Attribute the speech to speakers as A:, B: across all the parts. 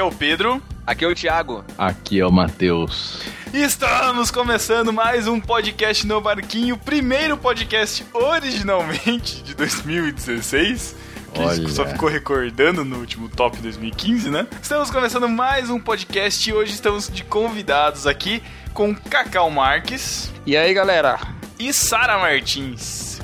A: Aqui é o Pedro.
B: Aqui é o Thiago.
C: Aqui é o Matheus.
A: Estamos começando mais um podcast no Barquinho, primeiro podcast originalmente de 2016. Que
C: Olha.
A: só ficou recordando no último top 2015, né? Estamos começando mais um podcast e hoje estamos de convidados aqui com Cacau Marques
B: E aí, galera?
A: e Sara Martins.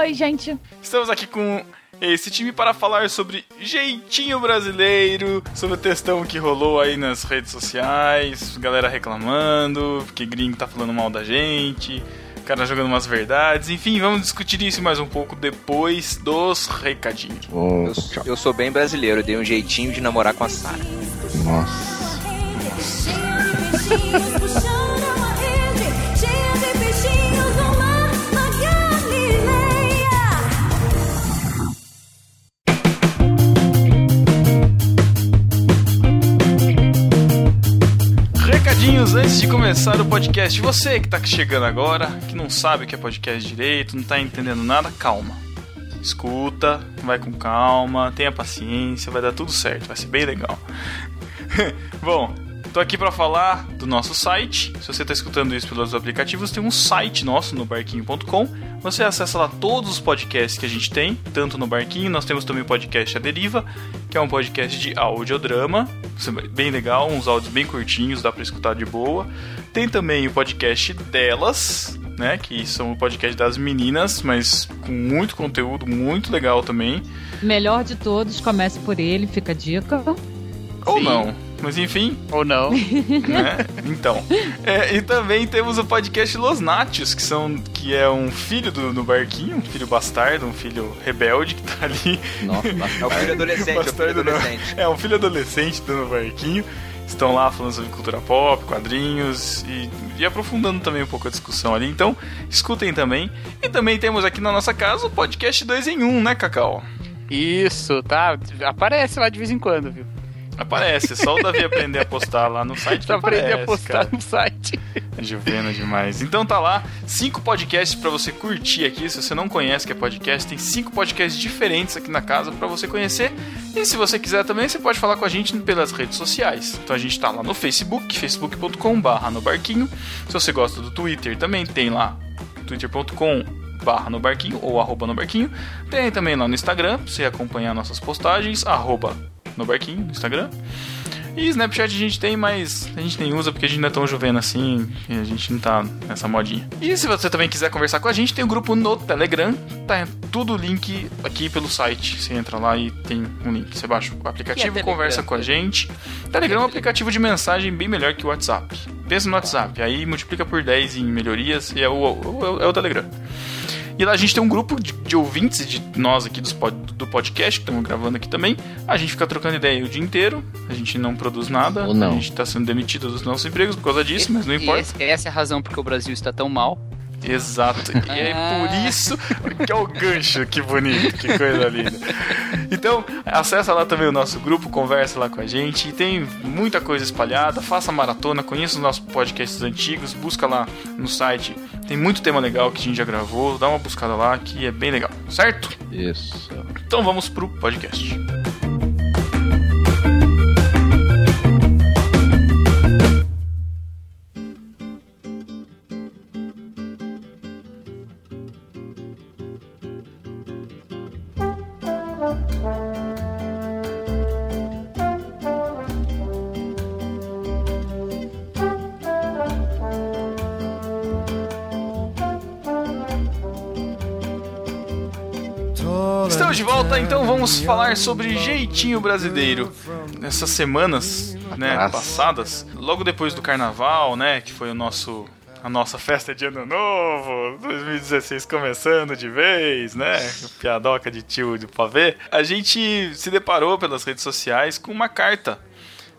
D: Oi, gente.
A: Estamos aqui com esse time para falar sobre jeitinho brasileiro, sobre o textão que rolou aí nas redes sociais, galera reclamando, que gringo tá falando mal da gente, cara jogando umas verdades, enfim, vamos discutir isso mais um pouco depois dos recadinhos.
C: Oh,
B: Eu, sou- eu sou bem brasileiro, dei um jeitinho de namorar com a Sara.
C: nossa.
E: Cheia
A: Recadinhos antes de começar o podcast. Você que tá chegando agora, que não sabe o que é podcast direito, não tá entendendo nada, calma. Escuta, vai com calma, tenha paciência, vai dar tudo certo, vai ser bem legal. Bom, tô aqui pra falar do nosso site. Se você tá escutando isso pelos aplicativos, tem um site nosso no barquinho.com. Você acessa lá todos os podcasts que a gente tem, tanto no Barquinho, nós temos também o podcast A Deriva, que é um podcast de audiodrama, bem legal, uns áudios bem curtinhos, dá pra escutar de boa. Tem também o podcast delas, né, que são o podcast das meninas, mas com muito conteúdo, muito legal também.
D: Melhor de todos, comece por ele, fica a dica.
A: Ou
B: Sim.
A: não, mas enfim,
B: Ou não?
A: né? Então. É, e também temos o podcast Los Natios, que, são, que é um filho do, do Barquinho, um filho bastardo, um filho rebelde que tá ali.
C: Nossa,
B: É o filho adolescente, é o filho
A: Bastardo não.
B: adolescente.
A: É um filho adolescente do no Barquinho. Estão lá falando sobre cultura pop, quadrinhos e, e aprofundando também um pouco a discussão ali. Então, escutem também. E também temos aqui na nossa casa o podcast 2 em 1, né, Cacau?
F: Isso, tá? Aparece lá de vez em quando, viu?
A: Aparece, é só o Davi aprender a postar lá no site
F: Pra aprender
A: aparece,
F: a postar
A: cara.
F: no site.
A: Juvena demais. Então tá lá, cinco podcasts pra você curtir aqui. Se você não conhece que é podcast, tem cinco podcasts diferentes aqui na casa pra você conhecer. E se você quiser também, você pode falar com a gente pelas redes sociais. Então a gente tá lá no Facebook, facebook.com/barra no barquinho. Se você gosta do Twitter, também tem lá twitter.com barra no barquinho ou arroba no barquinho. Tem também lá no Instagram, pra você acompanhar nossas postagens, arroba no barquinho no Instagram. E Snapchat a gente tem, mas a gente nem usa porque a gente não é tão jovem assim e a gente não tá nessa modinha. E se você também quiser conversar com a gente, tem o grupo no Telegram, tá tudo link aqui pelo site. Você entra lá e tem um link. Você baixa o aplicativo,
B: é
A: conversa com a gente. Telegram é um aplicativo de mensagem bem melhor que o WhatsApp. Pensa no WhatsApp, aí multiplica por 10 em melhorias e é o, o- é o Telegram. E lá a gente tem um grupo de, de ouvintes e de nós aqui dos do podcast, que estamos gravando aqui também. A gente fica trocando ideia o dia inteiro, a gente não produz nada,
C: Ou não.
A: a gente tá sendo demitido dos nossos empregos por causa disso, mas não
F: E
A: importa.
F: esse- essa é a razão porque o Brasil está tão mal.
A: Exato. E é por isso que é o gancho. Que bonito, que coisa linda. Então, acessa lá também o nosso grupo, conversa lá com a gente. E tem muita coisa espalhada. Faça maratona, conheça os nossos podcasts antigos, busca lá no site. Tem muito tema legal que a gente já gravou. Dá uma buscada lá que é bem legal, certo?
C: Isso.
A: Então vamos pro podcast. Falar sobre jeitinho brasileiro. Nessas semanas, né,
C: Nossa.
A: passadas, logo depois do carnaval, né, que foi o nosso a nossa festa de ano novo, 2016 começando de vez, né? Piadoca de tio de pavê. A gente se deparou pelas redes sociais com uma carta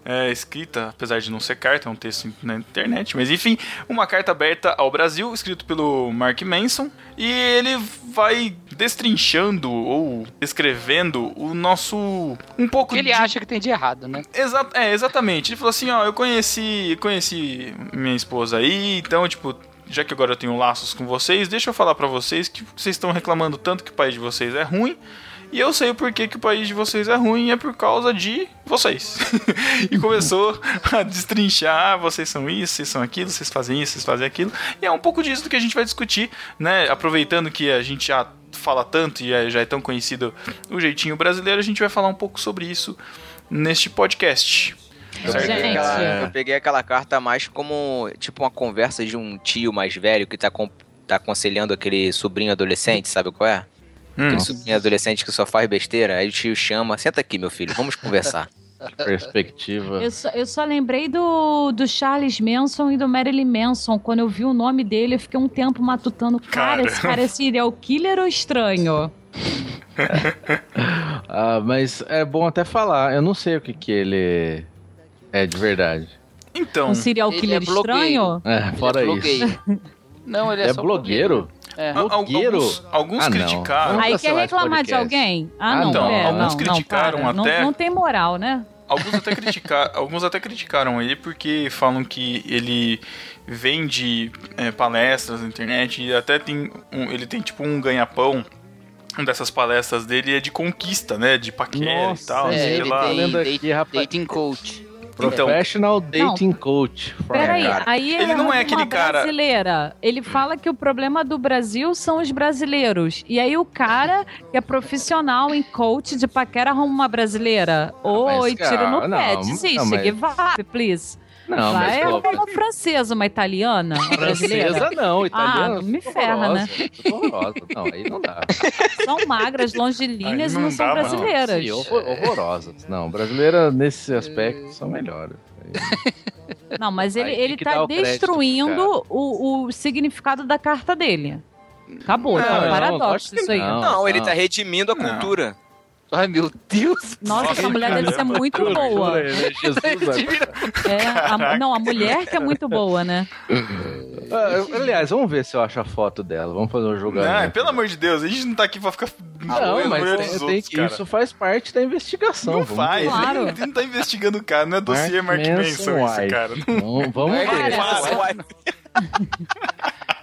A: é, escrita, apesar de não ser carta, é um texto na internet, mas enfim, uma carta aberta ao Brasil, escrito pelo Mark Manson, e ele vai destrinchando ou escrevendo o nosso um pouco
F: que ele
A: de
F: acha que tem de errado, né?
A: Exa é, exatamente. Ele falou assim, ó, eu conheci, conheci minha esposa aí, então, tipo, já que agora eu tenho laços com vocês, deixa eu falar pra vocês que vocês estão reclamando tanto que o país de vocês é ruim. E eu sei o porquê que o país de vocês é ruim, é por causa de vocês. e começou a destrinchar, ah, vocês são isso, vocês são aquilo, vocês fazem isso, vocês fazem aquilo. E é um pouco disso que a gente vai discutir, né? Aproveitando que a gente já fala tanto e é- já é tão conhecido o jeitinho brasileiro, a gente vai falar um pouco sobre isso neste podcast.
B: Eu peguei, aquela, eu peguei aquela carta mais como tipo uma conversa de um tio mais velho que tá, com- tá aconselhando aquele sobrinho adolescente, sabe qual é?
A: Hum.
B: Aquele sobrinho adolescente que só faz besteira. Aí o tio chama, senta aqui, meu filho, vamos conversar.
C: Perspectiva.
D: Eu só, eu só lembrei do, do Charles Manson e do Marilyn Manson. Quando eu vi o nome dele, eu fiquei um tempo matutando. Cara, esse cara é serial killer ou estranho?
C: Ah, mas é bom até falar. Eu não sei o que que ele é de verdade.
A: Então,
D: Um serial
F: Ele
D: killer
F: é
D: estranho?
C: É, fora
F: Ele é
C: isso.
F: Não, ele é,
C: É
F: só
C: blogueiro?
F: É.
C: blogueiro?
A: alguns, alguns
C: Ah, não.
A: criticaram.
D: Aí quer reclamar de alguém? Ah,
C: Ah,
D: não.
C: não.
D: é,
A: Alguns
D: não,
A: criticaram
D: não,
A: até-
D: Não, não tem moral, né?
A: Alguns até, criticar, alguns até criticaram ele porque falam que ele vende é, palestras na internet e até tem um, ele tem tipo um ganha-pão dessas palestras dele é de conquista, né? De paquera
C: Nossa,
A: e tal,
C: é,
A: sei
F: ele
A: lá.
F: tem dating coach.
A: Então,
C: Professional Dating Coach.
D: Peraí,
B: cara.
D: aí ele,
A: Ele não é aquele cara-
D: brasileira. Ele fala que o problema do Brasil são os brasileiros. E aí o cara que é profissional em coach de paquera arruma uma brasileira. Oi,
C: cara,
D: tira no
C: não,
D: pé,
C: não,
D: desiste,
C: mas-
D: que vai, please.
C: Não,
D: Vai
C: mas
D: é
C: pô,
D: uma francesa, uma italiana, uma
C: francesa não, italiana.
D: Ah, me ferra, né?
C: Horrorosa. Não, aí não dá.
D: São magras, longilíneas e
A: não
D: não são
A: dá,
D: brasileiras.
C: Sim, horror- horrorosas. Não, brasileira nesse aspecto são melhores.
D: Não, mas ele, ele tá destruindo o, o significado da carta dele. Acabou,
A: Não,
D: é um
A: não,
D: paradoxo
C: que
D: isso aí.
C: não.
B: Não, ele
C: não.
B: tá redimindo a
A: Não.
B: cultura.
F: Ai, meu Deus.
D: Nossa, essa mulher deve ser muito boa.
C: é né?
D: É, a- não, a mulher que é muito boa, né?
C: Ah, Aliás, vamos ver se eu acho a foto dela. Vamos fazer um
A: Não,
C: julgamento.
A: pelo amor de Deus, a gente não tá aqui pra ficar
C: Não, mas tem- tem
A: outros,
C: que- isso faz parte da investigação.
A: Não
C: vamos
A: faz.
D: Claro.
A: ele não tá investigando o cara, não é dossiê Mark
C: Mark
A: Manson
C: Manson
A: cara.
C: Não, vamos
F: É,
C: ver.
D: Cara,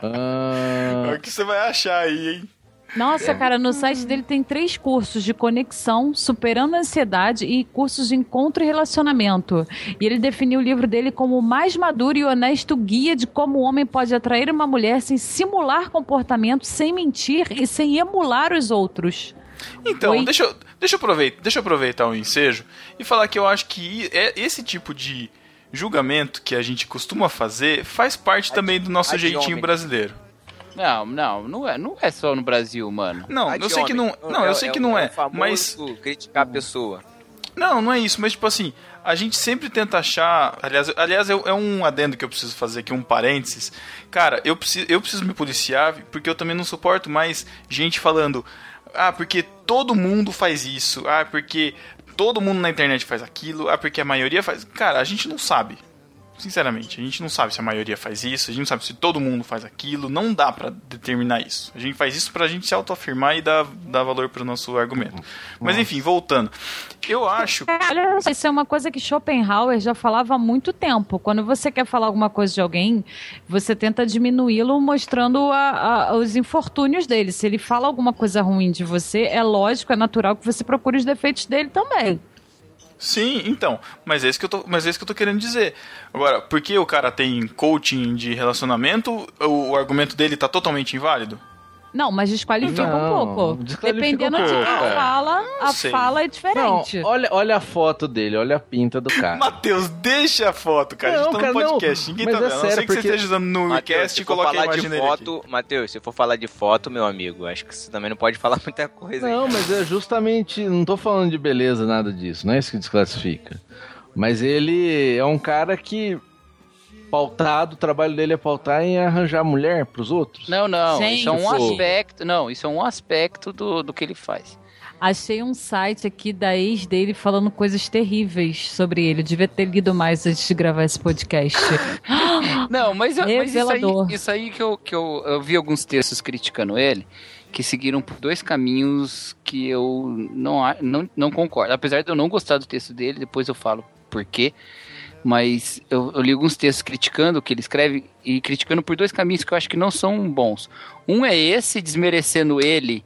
C: Ah,
A: É o que você vai achar aí, hein?
D: Nossa, cara, no site dele tem três cursos de conexão, superando a ansiedade e cursos de encontro e relacionamento. E ele definiu o livro dele como o mais maduro e honesto guia de como o homem pode atrair uma mulher sem simular comportamento, sem mentir e sem emular os outros.
A: Então,
D: Oi?
A: deixa eu, deixa, eu aproveitar, deixa eu aproveitar o ensejo e falar que eu acho que é esse tipo de julgamento que a gente costuma fazer faz parte também do nosso jeitinho brasileiro.
F: Não, não, não é, não é só no Brasil, mano.
A: Não,
B: A
A: eu sei que não, não, eu sei que não é,
B: famoso
A: mas
B: criticar a pessoa.
A: Não, não é isso, mas tipo assim, a gente sempre tenta achar. Aliás, aliás é, é um adendo que eu preciso fazer aqui, um parênteses. Cara, eu preciso, eu preciso me policiar, porque eu também não suporto mais gente falando. Ah, porque todo mundo faz isso. Ah, porque todo mundo na internet faz aquilo. Ah, porque a maioria faz. Cara, a gente não sabe. Sinceramente, a gente não sabe se a maioria faz isso, a gente não sabe se todo mundo faz aquilo, não dá pra determinar isso. A gente faz isso pra gente se autoafirmar e dar, dar valor pro nosso argumento. Mas enfim, voltando. Eu acho
D: isso é uma coisa que Schopenhauer já falava há muito tempo. Quando você quer falar alguma coisa de alguém, você tenta diminuí-lo mostrando a- a- os infortúnios dele. Se ele fala alguma coisa ruim de você, é lógico, é natural que você procure os defeitos dele também.
A: Sim, então, mas é isso que eu tô, mas é isso que eu tô querendo dizer. Agora, porque o cara tem coaching de relacionamento, o, o argumento dele tá totalmente inválido?
D: Não, mas desqualifica
C: Não,
D: um pouco.
C: desqualifica
D: Dependendo
C: um
D: de
C: pouco,
D: quem
C: é.
D: fala, a
A: sei.
D: fala é
C: não,
D: diferente.
C: olha, olha a foto dele, olha a pinta do cara.
A: Matheus, deixa a foto, cara. a
C: Não,
A: gente tá
C: cara,
A: no
C: não.
A: podcast, ninguém
C: Mas
A: tá
C: é
A: vendo. a não
C: sério,
A: ser que você
C: porque-
A: esteja usando no WeCast
B: se
A: e coloque a
B: falar de
A: imagem aqui.
B: foto, Matheus, se for falar de foto, meu amigo, acho que você também não pode falar muita coisa. aí.
C: Não, mas é justamente. Não tô falando de beleza, nada disso. Não é isso que desclassifica. Mas ele é um cara que. Pautado, o trabalho dele é pautar em arranjar mulher pros outros.
F: Não, não,
D: Gente.
F: isso é um
C: Pô.
F: aspecto, não, isso é um aspecto do, do que ele faz.
D: Achei um site aqui da ex dele falando coisas terríveis sobre ele. Devia ter lido mais antes de gravar esse podcast.
F: Não, mas, eu- mas isso aí, isso aí que, eu, que eu, eu vi alguns textos criticando ele, que seguiram por dois caminhos que eu não, não, não concordo. Apesar de eu não gostar do texto dele, depois eu falo por quê. Mas eu, eu li alguns textos criticando o que ele escreve e criticando por dois caminhos que eu acho que não são bons. Um é esse, desmerecendo ele,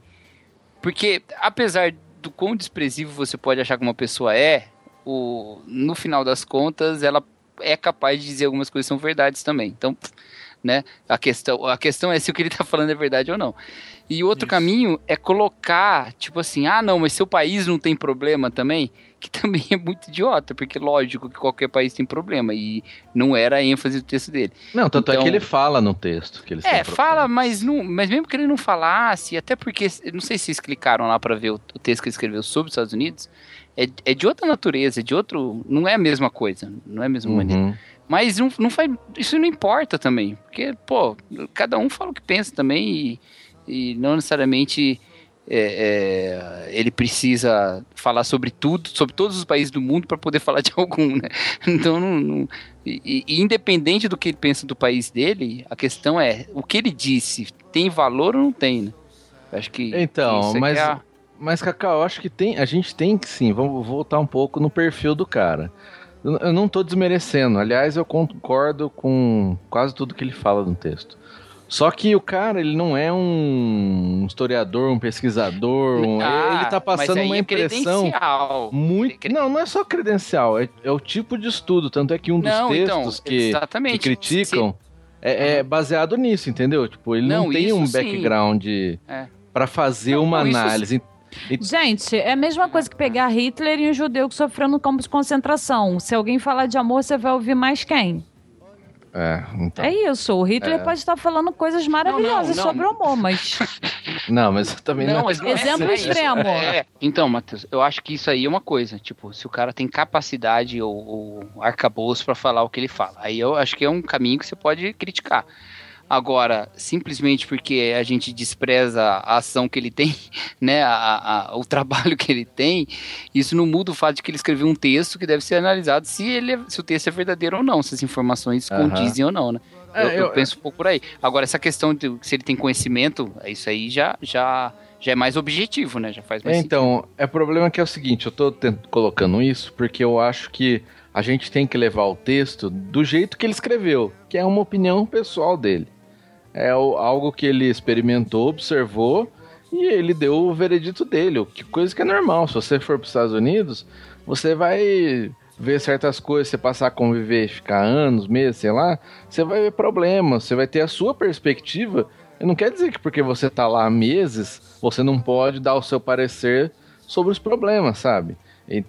F: porque apesar do quão desprezível você pode achar que uma pessoa é, o, no final das contas, ela é capaz de dizer algumas coisas que são verdades também. Então, né? A questão, a questão é se o que ele tá falando é verdade ou não. E outro
A: Isso.
F: caminho é colocar, tipo assim, ah, não, mas seu país não tem problema também, que também é muito idiota, porque lógico que qualquer país tem problema e não era a ênfase do texto dele.
C: Não, tanto é
F: Então-
C: que ele fala no texto que eles
F: É, fala, mas não, mas mesmo que ele não falasse, até porque não sei se vocês clicaram lá pra ver o, o texto que ele escreveu sobre os Estados Unidos, é, é de outra natureza, é de outro, não é a mesma coisa, não é a mesma maneira.
C: Uhum.
F: Mas não, não faz, isso não importa também. Porque, pô, cada um fala o que pensa também e, e não necessariamente é, é, ele precisa falar sobre tudo, sobre todos os países do mundo para poder falar de algum, né? Então, não, não- e, e independente do que ele pensa do país dele, a questão é, o que ele disse tem valor ou não tem, né? Eu Acho que
C: Então,
F: é que
C: mas-
F: é a-
C: Mas, Cacau, eu acho que tem, a gente tem que sim, vamos voltar um pouco no perfil do cara. Eu, não tô desmerecendo, aliás, eu concordo com quase tudo que ele fala no texto. Só que o cara, ele não é um historiador, um pesquisador, um-
F: Ah,
C: ele tá
F: mas
C: passando
F: aí
C: uma
F: é
C: impressão
F: credencial.
C: muito...
F: Cre-
C: Não, não é só credencial, é, é o tipo de estudo, tanto é que um dos
F: Não, então,
C: textos que, que
F: exatamente.
C: criticam é, é baseado nisso, entendeu? Tipo, ele não,
F: Não,
C: tem um background
F: É.
C: pra fazer
F: Não,
C: uma
F: não, isso
C: análise.
D: Gente, é a mesma coisa que pegar Hitler e um judeu que sofreu no campo de concentração. Se alguém falar de amor, você vai ouvir mais quem?
C: É, então.
D: É isso. O Hitler
C: É.
D: pode estar falando coisas maravilhosas
F: não.
D: sobre o amor, mas.
C: Não, mas eu também não.
F: Não, mas não é
D: Exemplo
F: só isso.
D: extremo.
F: É. Então, Matheus, eu acho que isso aí é uma coisa. Tipo, se o cara tem capacidade ou, ou arcabouço pra falar o que ele fala. Aí eu acho que é um caminho que você pode criticar. Agora, simplesmente porque a gente despreza a ação que ele tem, né, a- a- o trabalho que ele tem, isso não muda o fato de que ele escreveu um texto que deve ser analisado se, ele é- se o texto é verdadeiro ou não, se as informações
C: Aham.
F: condizem ou não, né?
C: É,
F: eu, eu
C: eu-
F: penso um pouco por aí. Agora, essa questão de se ele tem conhecimento, isso aí já, já, já é mais objetivo, né? Já faz mais
C: É, então, é problema que é o seguinte, eu tô tent- colocando isso porque eu acho que a gente tem que levar o texto do jeito que ele escreveu, que é uma opinião pessoal dele. É algo que ele experimentou, observou e ele deu o veredito dele, que coisa que é normal. Se você for para os Estados Unidos, você vai ver certas coisas, você passar a conviver, ficar anos, meses, sei lá, você vai ver problemas, você vai ter a sua perspectiva. E não quer dizer que porque você tá lá há meses, você não pode dar o seu parecer sobre os problemas, sabe?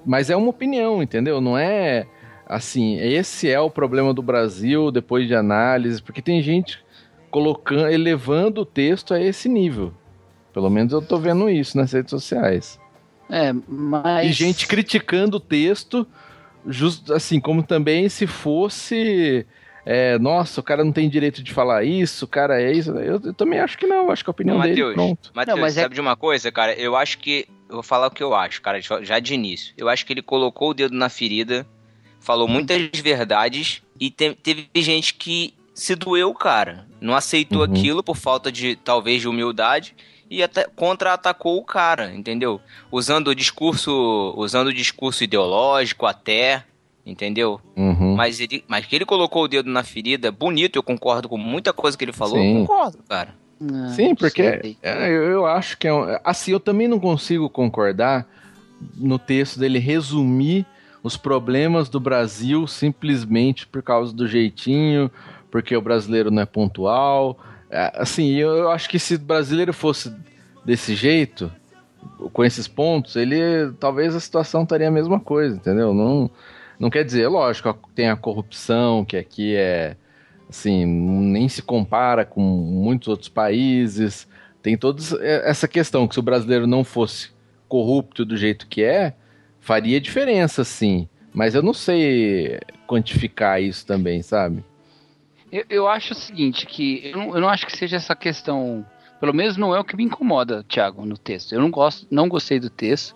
C: Mas é uma opinião, entendeu? Não é assim, esse é o problema do Brasil depois de análise, porque tem gente colocando, elevando o texto a esse nível. Pelo menos eu tô vendo isso nas redes sociais.
F: É, mas...
C: E gente criticando o texto, just, assim, como também se fosse. é, nossa, o cara não tem direito de falar isso, o cara é isso. Eu, eu também acho que não, acho que a opinião dele.
B: Matheus,
C: Pronto.
B: Matheus,
F: Não, mas é-
B: sabe de uma coisa, cara? Eu acho que. Eu vou falar o que eu acho, cara, já de início. Eu acho que ele colocou o dedo na ferida, falou muitas verdades e te- teve gente que se doeu, cara. Não aceitou
C: Uhum.
B: aquilo por falta de, talvez, de humildade e até contra-atacou o cara, entendeu? Usando o discurso, usando o discurso ideológico até, entendeu?
C: Uhum.
B: Mas ele, mas que ele colocou o dedo na ferida, bonito, eu concordo com muita coisa que ele falou,
C: Sim.
B: eu concordo, cara.
F: Ah,
C: Sim, porque é, eu, eu acho que é um, assim, eu também não consigo concordar no texto dele resumir os problemas do Brasil simplesmente por causa do jeitinho, porque o brasileiro não é pontual. É, assim, eu, acho que se o brasileiro fosse desse jeito, com esses pontos, ele talvez a situação estaria a mesma coisa, entendeu? Não, não quer dizer, lógico, tem a corrupção, que aqui é assim, nem se compara com muitos outros países. Tem toda essa questão que se o brasileiro não fosse corrupto do jeito que é, faria diferença, sim. Mas eu não sei quantificar isso também, sabe?
F: Eu, eu acho o seguinte, que eu não, eu não acho que seja essa questão. Pelo menos não é o que me incomoda, Thiago, no texto. Eu não gosto, não gostei do texto,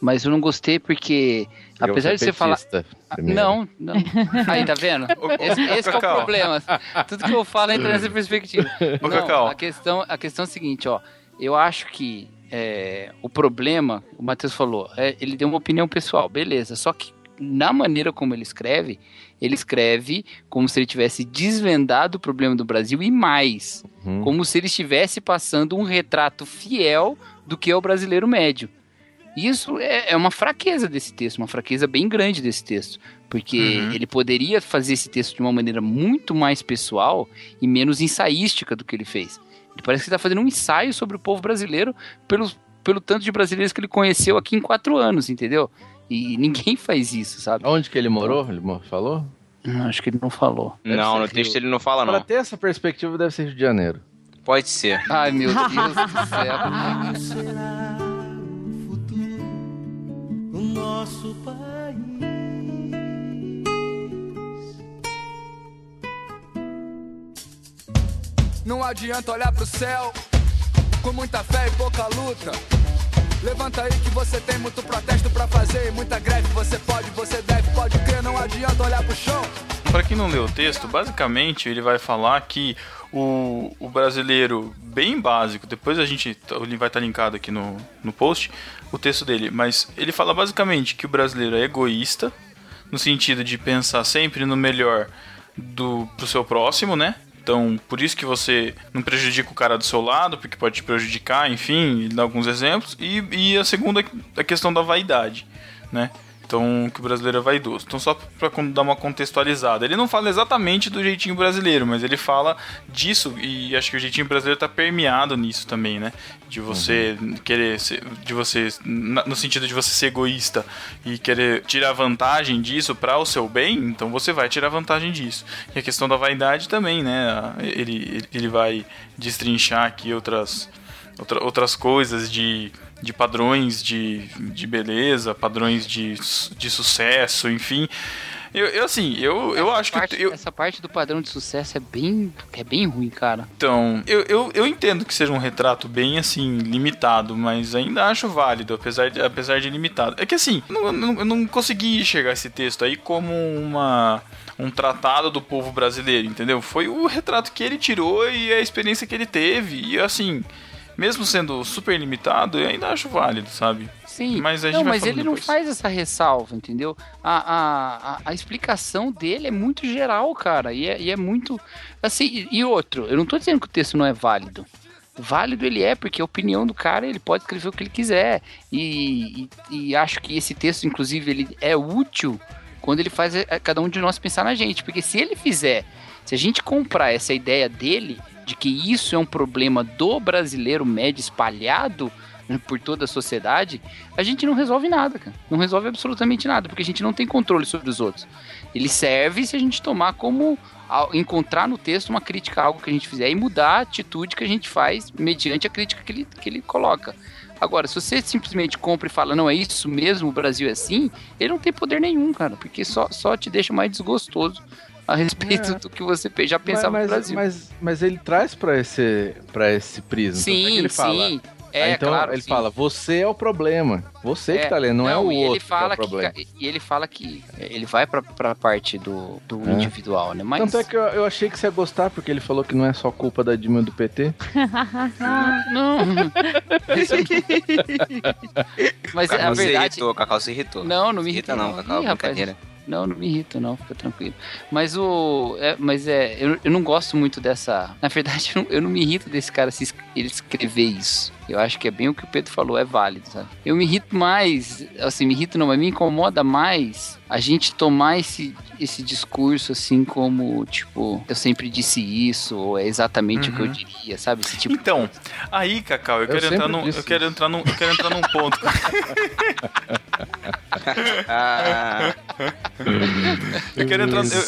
F: mas eu não gostei porque, apesar
C: Eu
F: de
C: sou
F: você falar.
C: primeiro.
F: Não, não. Aí, tá vendo? Esse, esse que é o problema. Tudo que eu falo entra nessa perspectiva. Não, a questão, a questão é a seguinte, ó. Eu acho que é, o problema, o Matheus falou, é, ele deu uma opinião pessoal, beleza. Só que na maneira como ele escreve, ele escreve como se ele tivesse desvendado o problema do Brasil e mais,
C: Uhum.
F: como se ele estivesse passando um retrato fiel do que é o brasileiro médio. E isso é, é uma fraqueza desse texto, uma fraqueza bem grande desse texto. Porque
A: Uhum.
F: ele poderia fazer esse texto de uma maneira muito mais pessoal e menos ensaística do que ele fez. Ele parece que está fazendo um ensaio sobre o povo brasileiro pelo, pelo tanto de brasileiros que ele conheceu aqui em quatro anos, entendeu? E ninguém faz isso, sabe?
C: Onde que ele morou? Ele falou?
F: Acho que ele não falou.
C: Deve
B: Não, no
C: Rio.
B: texto ele não fala,
C: Pra
B: não.
C: ter essa perspectiva, deve ser Rio de Janeiro.
B: Pode ser.
F: Ai, meu Deus do céu.
G: será o futuro do nosso país.
H: Não adianta olhar pro céu com muita fé e pouca luta. Levanta aí que você tem muito protesto pra fazer e muita greve. Você pode, você deve, pode crer. Não adianta olhar pro chão.
A: Pra quem não leu o texto, basicamente ele vai falar que o, o brasileiro, bem básico, depois a gente ele vai estar linkado aqui no, no post, o texto dele, mas ele fala basicamente que o brasileiro é egoísta, no sentido de pensar sempre no melhor do pro seu próximo, né? Então, por isso que você não prejudica o cara do seu lado, porque pode te prejudicar, enfim, dá alguns exemplos. E, e a segunda, a questão da vaidade, né? Então, que o brasileiro é vaidoso. Então, só pra con- dar uma contextualizada. Ele não fala exatamente do jeitinho brasileiro, mas ele fala disso, e acho que o jeitinho brasileiro tá permeado nisso também, né? De você querer ser, de você, no sentido de você ser egoísta e querer tirar vantagem disso para o seu bem, então você vai tirar vantagem disso. E a questão da vaidade também, né? Ele, ele vai destrinchar aqui outras, outra- outras coisas de, de padrões de, de beleza, padrões de, de sucesso, enfim. Eu, eu, assim, eu, eu acho que.
F: Parte-
A: eu-
F: Essa parte do padrão de sucesso é bem, é bem ruim, cara.
A: então, eu, eu, eu entendo que seja um retrato bem, assim, limitado, mas ainda acho válido, apesar de, apesar de limitado. É que, assim, eu não, eu não consegui enxergar esse texto aí como uma, um tratado do povo brasileiro, entendeu? Foi o retrato que ele tirou e a experiência que ele teve. E, assim, mesmo sendo super limitado, eu ainda acho válido, sabe?
F: Sim,
A: Mas a gente
F: não, mas ele não
A: depois.
F: faz essa ressalva, entendeu? A, a, a, a explicação dele é muito geral, cara, e é, e é muito. Assim, e e outro, eu não tô dizendo que o texto não é válido. Válido ele é, porque a opinião do cara, ele pode escrever o que ele quiser. E, e, e acho que esse texto, inclusive, ele é útil quando ele faz eh, cada um de nós pensar na gente. Porque se ele fizer, se a gente comprar essa ideia dele, de que isso é um problema do brasileiro médio espalhado né, por toda a sociedade, a gente não resolve nada, cara. Não resolve absolutamente nada, porque a gente não tem controle sobre os outros. Ele serve se a gente tomar como encontrar no texto uma crítica a algo que a gente fizer e mudar a atitude que a gente faz mediante a crítica que ele, que ele coloca. Agora, se você simplesmente compra e fala, não, é isso mesmo, o Brasil é assim, ele não tem poder nenhum, cara, porque só, só te deixa mais desgostoso a respeito
C: É.
F: do que você já pensava
C: mas,
F: no Brasil.
C: Mas, mas ele traz pra esse, pra esse prisma. Tanto é que
F: sim,
C: ele fala,
F: sim.
C: Aí,
F: É,
C: então
F: claro,
C: ele
F: sim.
C: fala, você é o problema. Você que tá lendo, não, é o
F: e
C: outro
F: ele fala
C: que é o problema.
F: Que, e ele fala que ele vai pra, pra parte do, do
C: É.
F: individual, né? Mas
C: Tanto é que eu, eu achei que você ia gostar, porque ele falou que não é só culpa da Dilma e do PT.
F: não. Isso aqui- Mas a
B: Cacau se
F: verdade
B: irritou, o Cacau se irritou.
F: Não, não me
B: Se
F: irrita
B: não,
F: não.
B: Cacau,
F: Ih, rapaz,
B: brincadeira.
F: Não, não me irrita não, fica tranquilo. Mas o é, mas é, eu, eu não gosto muito dessa, na verdade eu não, eu não me irrito desse cara se ele escrever isso. Eu acho que é bem o que o Pedro falou, é válido, sabe? Eu me irrito mais, assim, me irrito não, mas me incomoda mais a gente tomar esse, esse discurso assim como, tipo, eu sempre disse isso, ou é exatamente o que eu
A: Uhum.
F: diria, sabe? Esse tipo
A: Então, aí, Cacau, eu,
C: Eu
A: quero entrar num, eu quero entrar num, eu quero entrar num ponto.
B: Ah,
A: Eu quero entrar, eu,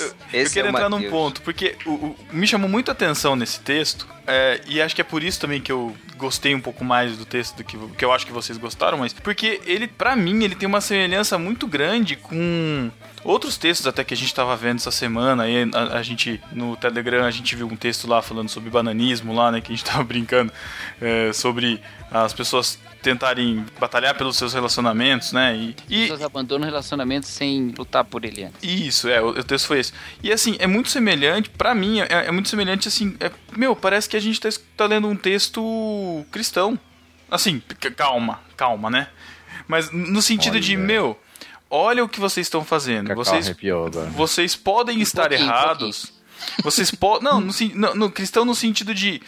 A: eu- quero
B: é
A: entrar num ponto, porque o- o- me chamou muito a atenção nesse texto, é, e acho que é por isso também que eu gostei um pouco mais do texto do que, que eu acho que vocês gostaram, mas porque ele, pra mim, ele tem uma semelhança muito grande com outros textos até que a gente tava vendo essa semana, aí a, a gente, no Telegram, a gente viu um texto lá falando sobre bananismo lá, né, que a gente tava brincando, é, sobre as pessoas tentarem batalhar pelos seus relacionamentos, né, e, e,
F: pessoas abandonam o relacionamento sem lutar por ele antes.
A: isso, é, o, o texto foi esse. E assim, é muito semelhante, pra mim, é, é muito semelhante, assim, é- meu, parece que a gente tá, tá lendo um texto cristão. Assim, calma, calma, né? Mas no sentido de,
C: Olha.
A: meu, olha o que vocês estão fazendo.
C: Cacau
A: Vocês,
C: arrepiou agora.
A: vocês podem estar
F: pouquinho, um
A: errados. Vocês podem. Não, no, no, no cristão no sentido de.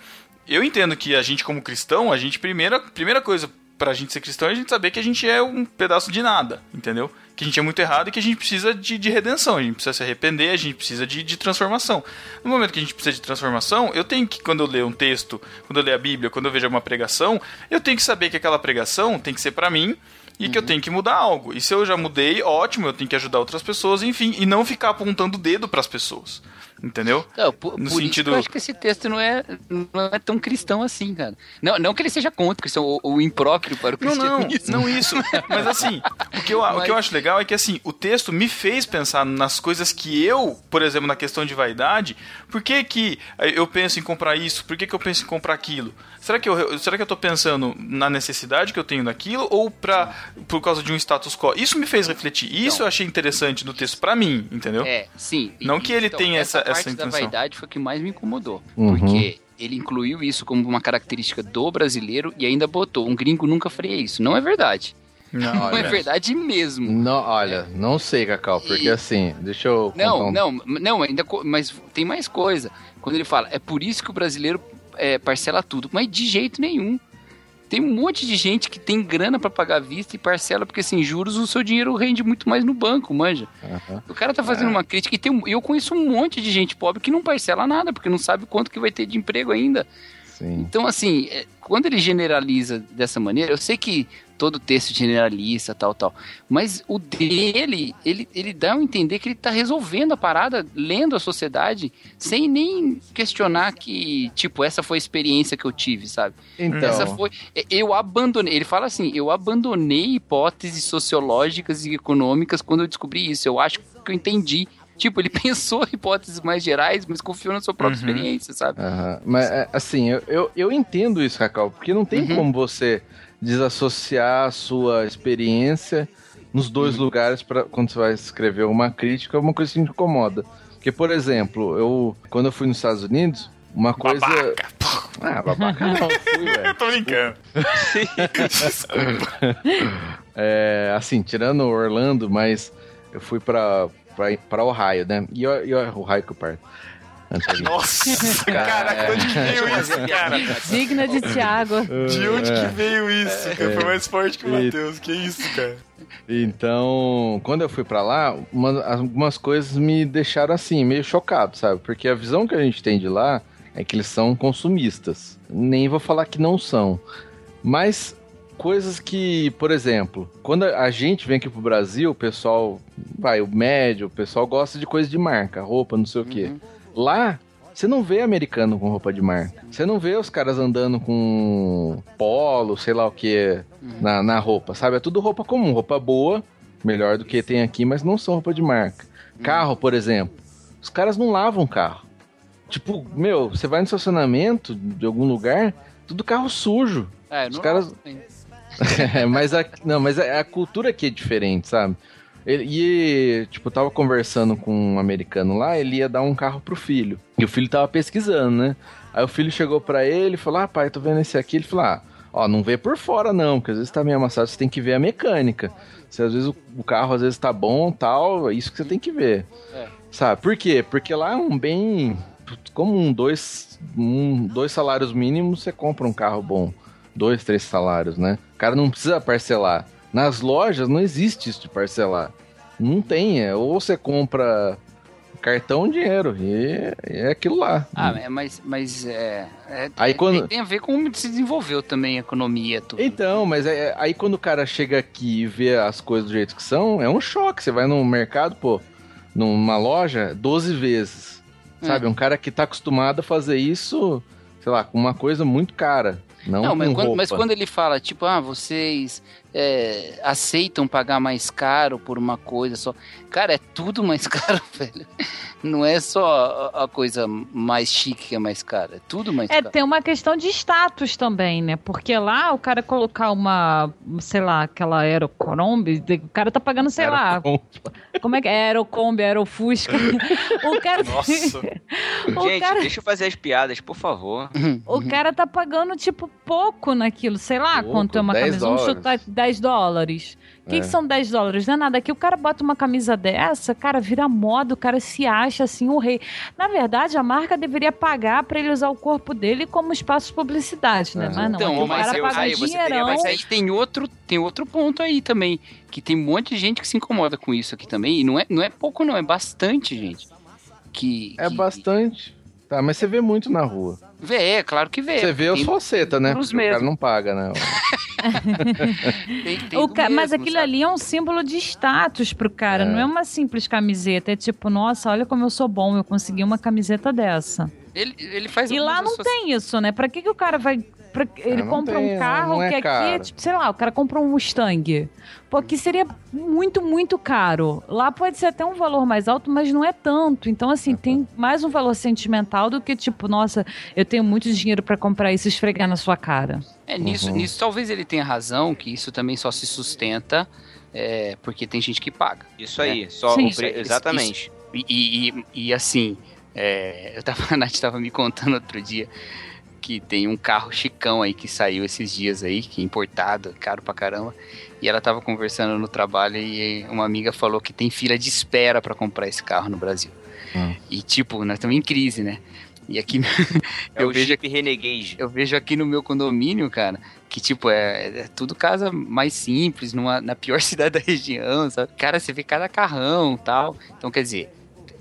A: Eu entendo que a gente, como cristão, a gente, primeira, primeira coisa, pra gente ser cristão é a gente saber que a gente é um pedaço de nada, entendeu? Que a gente é muito errado e que a gente precisa de, de redenção, a gente precisa se arrepender, a gente precisa de, de transformação. No momento que a gente precisa de transformação, eu tenho que, quando eu ler um texto, quando eu ler a Bíblia, quando eu vejo uma pregação, eu tenho que saber que aquela pregação tem que ser pra mim e que eu tenho que mudar algo. E se eu já mudei, ótimo, eu tenho que ajudar outras pessoas, enfim, e não ficar apontando o dedo pras pessoas. Entendeu?
F: Não, por,
A: No
F: por
A: sentido-
F: eu acho que esse texto não é, não é tão cristão assim, cara. Não, não que ele seja contra o cristão, ou, ou impróprio para o
A: Não, não,
F: cristianismo.
A: não isso. Mas assim, o que, eu, o que eu acho legal é que assim, o texto me fez pensar nas coisas que eu, por exemplo, na questão de vaidade, por que, que eu penso em comprar isso? Por que, que eu penso em comprar aquilo? Será que eu, será que eu tô pensando na necessidade que eu tenho daquilo ou pra, por causa de um status quo? Isso me fez refletir. Isso
F: Então.
A: eu achei interessante do texto pra mim, entendeu?
F: É, sim.
A: Não que ele tenha essa- essa
F: parte da
A: intenção.
F: vaidade foi o que mais me incomodou.
C: Uhum.
F: Porque ele incluiu isso como uma característica do brasileiro e ainda botou, um gringo nunca faria isso. Não é verdade.
A: Não,
F: Não é verdade mesmo.
C: Não, olha, não sei, Cacau, porque
F: E-
C: assim, deixa eu.
F: Não,
C: um-
F: não, não, ainda, co- mas tem mais coisa. Quando ele fala, é por isso que o brasileiro é, parcela tudo, mas de jeito nenhum. Tem um monte de gente que tem grana pra pagar à vista e parcela, porque sem juros o seu dinheiro rende muito mais no banco, manja.
C: Aham.
F: O cara tá fazendo uma crítica e tem, eu conheço um monte de gente pobre que não parcela nada, porque não sabe quanto que vai ter de emprego ainda.
C: Sim.
F: Então, assim, é, quando ele generaliza dessa maneira, eu sei que todo texto generaliza, tal, tal, mas o dele, ele, ele dá a entender que ele tá resolvendo a parada, lendo a sociedade, sem nem questionar que, tipo, essa foi a experiência que eu tive, sabe?
C: Então,
F: Essa foi. é, Eu abandonei. Ele fala assim: eu abandonei hipóteses sociológicas e econômicas quando eu descobri isso. Eu acho que eu entendi. Tipo, ele pensou em hipóteses mais gerais, mas confiou na sua própria
A: Uhum.
F: experiência, sabe?
C: Aham. Mas, é, assim, eu, eu, eu entendo isso, Cacau, porque não tem
F: Uhum.
C: como você desassociar a sua experiência nos dois
F: Uhum.
C: lugares para quando você vai escrever uma crítica, é uma coisa que te incomoda. Porque, por exemplo, eu quando eu fui nos Estados Unidos, uma coisa.
A: Babaca.
C: Ah, babaca não, fui, velho.
A: Tô brincando.
C: É, assim, tirando Orlando, mas eu fui pra, pra, pra Ohio, né? E, o- e o Ohio que eu parto.
A: Nossa, caraca, onde que veio isso, cara?
D: Digna de Tiago.
A: De onde que veio isso, cara? Foi mais forte que o
C: É.
A: Matheus. Que isso, cara?
C: Então, quando eu fui pra lá, uma- algumas coisas me deixaram assim, meio chocado, sabe? Porque a visão que a gente tem de lá é que eles são consumistas. Nem vou falar que não são. Mas coisas que, por exemplo, quando a gente vem aqui pro Brasil, o pessoal, vai, o médio, o pessoal gosta de coisa de marca, roupa, não sei o quê. Lá, você não vê americano com roupa de marca. Você não vê os caras andando com polo, sei lá o que, na, na roupa, sabe? É tudo roupa comum, roupa boa, melhor do que tem aqui, mas não são roupa de marca. Carro, por exemplo. Os caras não lavam carro. Tipo, meu, você vai no estacionamento de algum lugar, tudo carro sujo.
F: É,
C: Os
F: não-
C: caras- É, mas a, não, mas a, a cultura aqui é diferente, sabe? Ele, e, tipo, tava conversando com um americano lá, ele ia dar um carro pro filho. E o filho tava pesquisando, né? Aí o filho chegou pra ele e falou: Ah, pai, tô vendo esse aqui. Ele falou: Ah, ó, não vê por fora não, porque às vezes tá meio amassado, você tem que ver a mecânica. Se às vezes o, o carro às vezes tá bom tal, é isso que você tem que ver.
F: É.
C: Sabe? Por quê? Porque lá é um bem. Como um dois, um, dois salários mínimos, você compra um carro bom. Dois, três salários, né? O cara não precisa parcelar. Nas lojas não existe isso de parcelar. Não tem. É, ou você compra cartão dinheiro. E é aquilo lá.
F: Ah, é, mas, mas é, é-
C: Aí
F: é-
C: quando-
F: tem, a ver com como se desenvolveu também a economia, tudo.
C: Então, mas é- aí quando o cara chega aqui e vê as coisas do jeito que são, é um choque. Você vai no mercado, pô, numa loja, 12 vezes. Sabe? Um cara que tá acostumado a fazer isso, sei lá, com uma coisa muito cara. Não,
F: Não, mas quando, mas quando ele fala, tipo, ah, vocês é, aceitam pagar mais caro por uma coisa só. Cara, é tudo mais caro, velho. Não é só a, a coisa mais chique que é mais cara, é tudo mais
D: É,
F: caro.
D: tem uma questão de status também, né? Porque lá o cara colocar uma, sei lá, aquela Aerocombi, o cara tá pagando, sei
C: Era
D: lá, como é que é? Aerocombi, Aerofusca. o cara,
A: Nossa.
D: o
B: Gente,
D: cara,
B: deixa eu fazer as piadas, por favor.
D: o cara tá pagando, tipo, pouco naquilo, sei lá
C: Pouco,
D: quanto é uma
C: 10
D: camisa. Vamos
C: dólares.
D: chutar 10 dólares. O que,
C: É.
D: que são 10 dólares? Não é nada. Aqui o cara bota uma camisa dessa, cara, vira moda, o cara se acha assim o rei. Na verdade, a marca deveria pagar pra ele usar o corpo dele como espaço de publicidade, né?
C: Aham.
D: Mas não,
F: Então, mas
D: cara
F: eu-
D: paga
F: aí
D: um
F: você teria-. Mas aí tem outro, tem outro ponto aí também. Que tem um monte de gente que se incomoda com isso aqui também. E não é, não é pouco, não, é bastante gente. Que,
C: É
F: que-
C: bastante. Tá, mas você vê muito na rua.
F: Vê, é claro que vê.
C: Você vê os falseta, né?
F: Os
C: Porque o cara não paga, né?
F: tem, tem
D: ca- Mas
F: mesmo,
D: aquilo
F: sabe?
D: ali é um símbolo de status pro cara,
C: É.
D: não é uma simples camiseta. É tipo, nossa, olha como eu sou bom, eu consegui uma camiseta dessa.
F: Ele, ele faz
D: E lá não tem isso, né? Pra que, que o cara vai. Pra- ele compra
C: tem,
D: um carro
C: é
D: que aqui é
C: caro.
D: tipo, sei lá, o cara compra um Mustang. Pô, aqui seria muito, muito caro. Lá pode ser até um valor mais alto, mas não é tanto. Então, assim, tem mais um valor sentimental do que, tipo, nossa, eu tenho muito dinheiro pra comprar isso e esfregar na sua cara.
F: É, nisso,
C: Uhum.
F: nisso talvez ele tenha razão, que isso também só se sustenta é, porque tem gente que paga.
B: Isso aí, só
D: Sim.
B: o pre- exatamente.
F: E, e, e- e, assim, é, eu tava, a Nath tava me contando outro dia que tem um carro chicão aí que saiu esses dias aí, que é importado, caro pra caramba. E ela tava conversando no trabalho e uma amiga falou que tem fila de espera pra comprar esse carro no Brasil.
C: Hum.
F: E tipo, nós estamos em crise, né? E aqui
B: É
F: eu vejo
B: Jeep Renegade.
F: eu vejo aqui no meu condomínio, cara, que tipo, é, é tudo casa mais simples, numa, na pior cidade da região, sabe? Cara, você vê cada carrão tal. Então, quer dizer,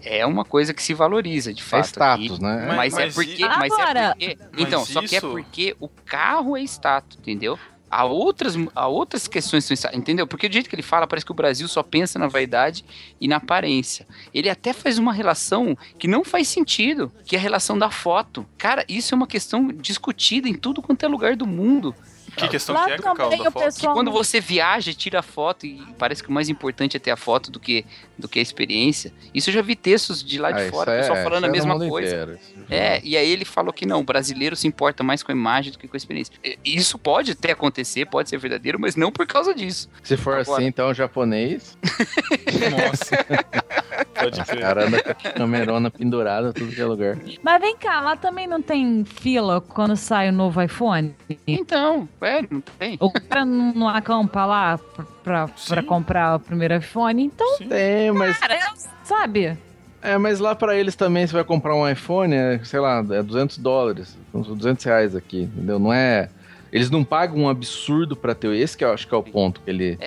F: é uma coisa que se valoriza, de
C: É
F: fato.
C: status,
F: aqui.
C: né?
F: Mas,
A: Mas-
F: é
A: mas
F: porque.
D: e-
F: Mas
D: Agora-
F: é porque. Então,
A: Mas
F: só que é porque o carro é status, entendeu? Há outras, há outras questões, que são status, entendeu? Porque do jeito que ele fala, parece que o Brasil só pensa na vaidade e na aparência. Ele até faz uma relação que não faz sentido, que é a relação da foto. Cara, isso é uma questão discutida em tudo quanto é lugar do mundo.
A: Que questão
D: Lá
A: que é, Cacau, da
D: o
A: foto?
D: pessoal.
F: Quando você viaja, tira foto e parece que o mais importante é ter a foto do que, do que a experiência. Isso eu já vi textos de lá de
C: Ah,
F: fora, o
C: isso
F: pessoal
C: é-
F: falando a
C: é
F: mesma coisa.
C: inteiro, isso.
F: É, e aí ele falou que não, o brasileiro se importa mais com a imagem do que com a experiência. E- Isso pode até acontecer, pode ser verdadeiro, mas não por causa disso.
C: Se for
F: Agora-
C: assim, então, japonês,
A: Nossa. Pode crer.
C: cara anda com a camerona pendurada, tudo que é lugar.
D: Mas vem cá, lá também não tem fila quando sai o novo iPhone?
F: Então, é, não tem.
D: O cara não acampa lá pra, pra, comprar o primeiro iPhone? Então,
A: Sim.
C: Tem, mas,
D: cara, sabe?
C: é, mas lá pra eles também, você vai comprar um iPhone, é, sei lá, é 200 dólares, são 200 reais aqui, entendeu? Não é... Eles não pagam um absurdo pra ter, esse que eu acho que é o ponto que ele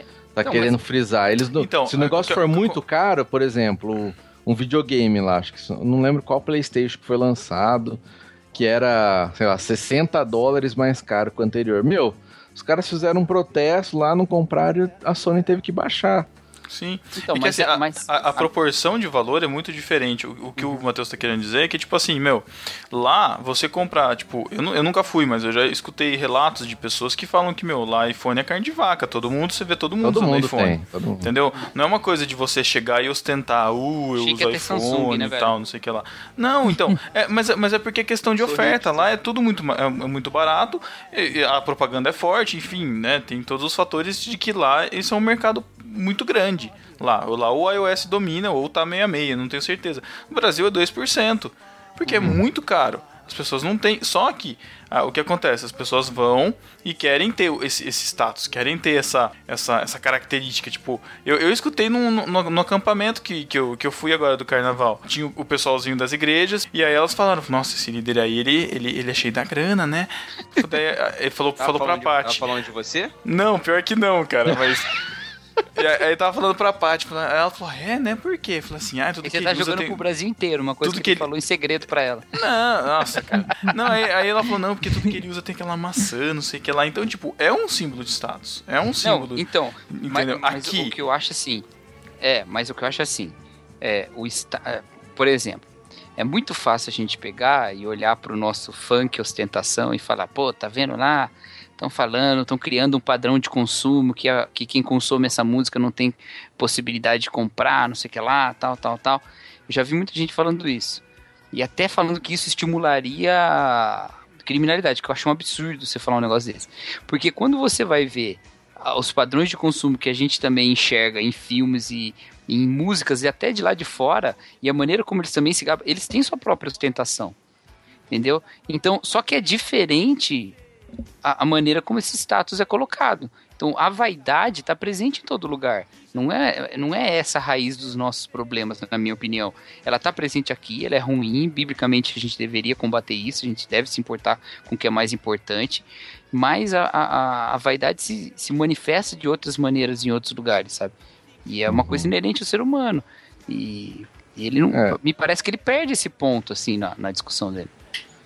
C: tá
F: Não,
C: querendo frisar. Eles não,
A: Então,
C: se o negócio
A: é,
C: for muito caro, por exemplo, um videogame lá, acho que não lembro qual PlayStation que foi lançado, que era, sei lá, 60 dólares mais caro que o anterior. Meu, os caras fizeram um protesto lá, não compraram, e a Sony teve que baixar.
A: Sim.
F: Então,
A: É que,
F: mas,
A: assim, a,
F: mas-
A: a- a proporção de valor é muito diferente. O, o que o Matheus tá querendo dizer é que, tipo assim, meu, lá você comprar, tipo, eu, eu nunca fui, mas eu já escutei relatos de pessoas que falam que, meu, lá iPhone é carne de vaca. Todo mundo, você vê todo mundo
C: Todo
A: usando
C: mundo
A: iPhone.
C: tem, todo mundo.
A: Entendeu? Não é uma coisa de você chegar e ostentar, uh, eu
F: Chique
A: uso
F: é ter
A: iPhone
F: Samsung, né,
A: e tal, não sei o que lá. Não, então, é, mas, é- mas é porque é questão de oferta. Lá é tudo muito, é, é muito barato, e- e a propaganda é forte, enfim, né? Tem todos os fatores de que lá isso é um mercado muito grande. Lá, lá o iOS domina, ou tá meia meia, não tenho certeza. No Brasil é 2%, porque é muito caro. As pessoas não têm. Só que ah, o que acontece? As pessoas vão e querem ter esse, esse status, querem ter essa, essa, essa característica. Tipo, eu, eu escutei num- no, no acampamento que, que, eu, que eu fui agora do carnaval. Tinha o, pessoalzinho das igrejas, e aí elas falaram: Nossa, esse líder aí, ele, ele, ele é cheio da grana, né? Daí, ah, ele falou, falou pra Paty.
B: falando de você?
A: Não, pior que não, cara, mas. E aí tava falando pra Paty, aí ela falou, é, né? Por quê? Falou assim, ah, tudo
F: E
A: que
F: você tá jogando
A: tem...
F: pro Brasil inteiro, uma coisa
A: Tudo
F: que,
A: que
F: ele
A: ele-
F: falou em segredo pra ela.
A: Não, nossa, cara. Não, aí, aí ela falou, não, porque tudo que ele usa tem aquela maçã, não sei o que lá. Então, tipo, é um símbolo de status. É um
F: Não,
A: símbolo.
F: então, mas,
A: entendeu?
F: mas
A: Aqui.
F: o que eu acho assim, é, mas o que eu acho assim, é, o esta, é, por exemplo, é muito fácil a gente pegar e olhar pro nosso funk ostentação e falar, pô, tá vendo lá? Estão falando, estão criando um padrão de consumo que, a- que quem consome essa música não tem possibilidade de comprar, não sei o que lá, tal, tal, tal. Eu já vi muita gente falando isso. E até falando que isso estimularia criminalidade, que eu acho um absurdo você falar um negócio desse. Porque quando você vai ver ah, os padrões de consumo que a gente também enxerga em filmes e em músicas e até de lá de fora, e a maneira como eles também se gabam, eles têm sua própria ostentação. Entendeu? Então, só que é diferente a, a maneira como esse status é colocado. Então, a vaidade está presente em todo lugar. Não é, não é essa a raiz dos nossos problemas, na minha opinião. Ela está presente aqui, ela é ruim, biblicamente a gente deveria combater isso, a gente deve se importar com o que é mais importante, mas a, a, a vaidade se, se manifesta de outras maneiras em outros lugares, sabe? E é uma coisa inerente ao ser humano. E, e ele não.
C: É.
F: Me parece que ele perde esse ponto, assim, na, na discussão dele.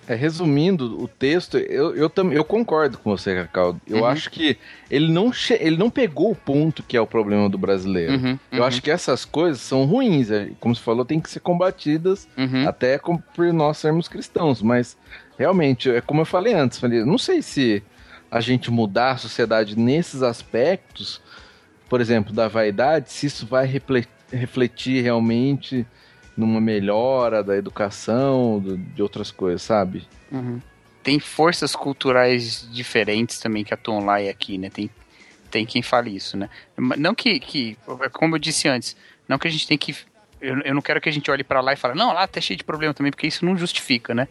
C: É, resumindo o texto, eu, eu, tam- eu concordo com você, Cacau. Eu
F: Uhum.
C: acho que ele não, ele não pegou o ponto que é o problema do brasileiro.
F: Uhum,
C: Eu
F: uhum,
C: acho que essas coisas são ruins. é, Como você falou, tem que ser combatidas
F: uhum.
C: até com- por nós sermos cristãos. Mas, realmente, é como eu falei antes, falei, não sei se a gente mudar a sociedade nesses aspectos, por exemplo, da vaidade, se isso vai refle- refletir realmente numa melhora da educação, do- de outras coisas, sabe?
F: Uhum. Tem forças culturais diferentes também que atuam lá e aqui, né? Tem, tem quem fale isso, né? Não que, que, como eu disse antes, não que a gente tem que. Eu, eu não quero que a gente olhe pra lá e fale, não, lá tá cheio de problema também, porque isso não justifica, né?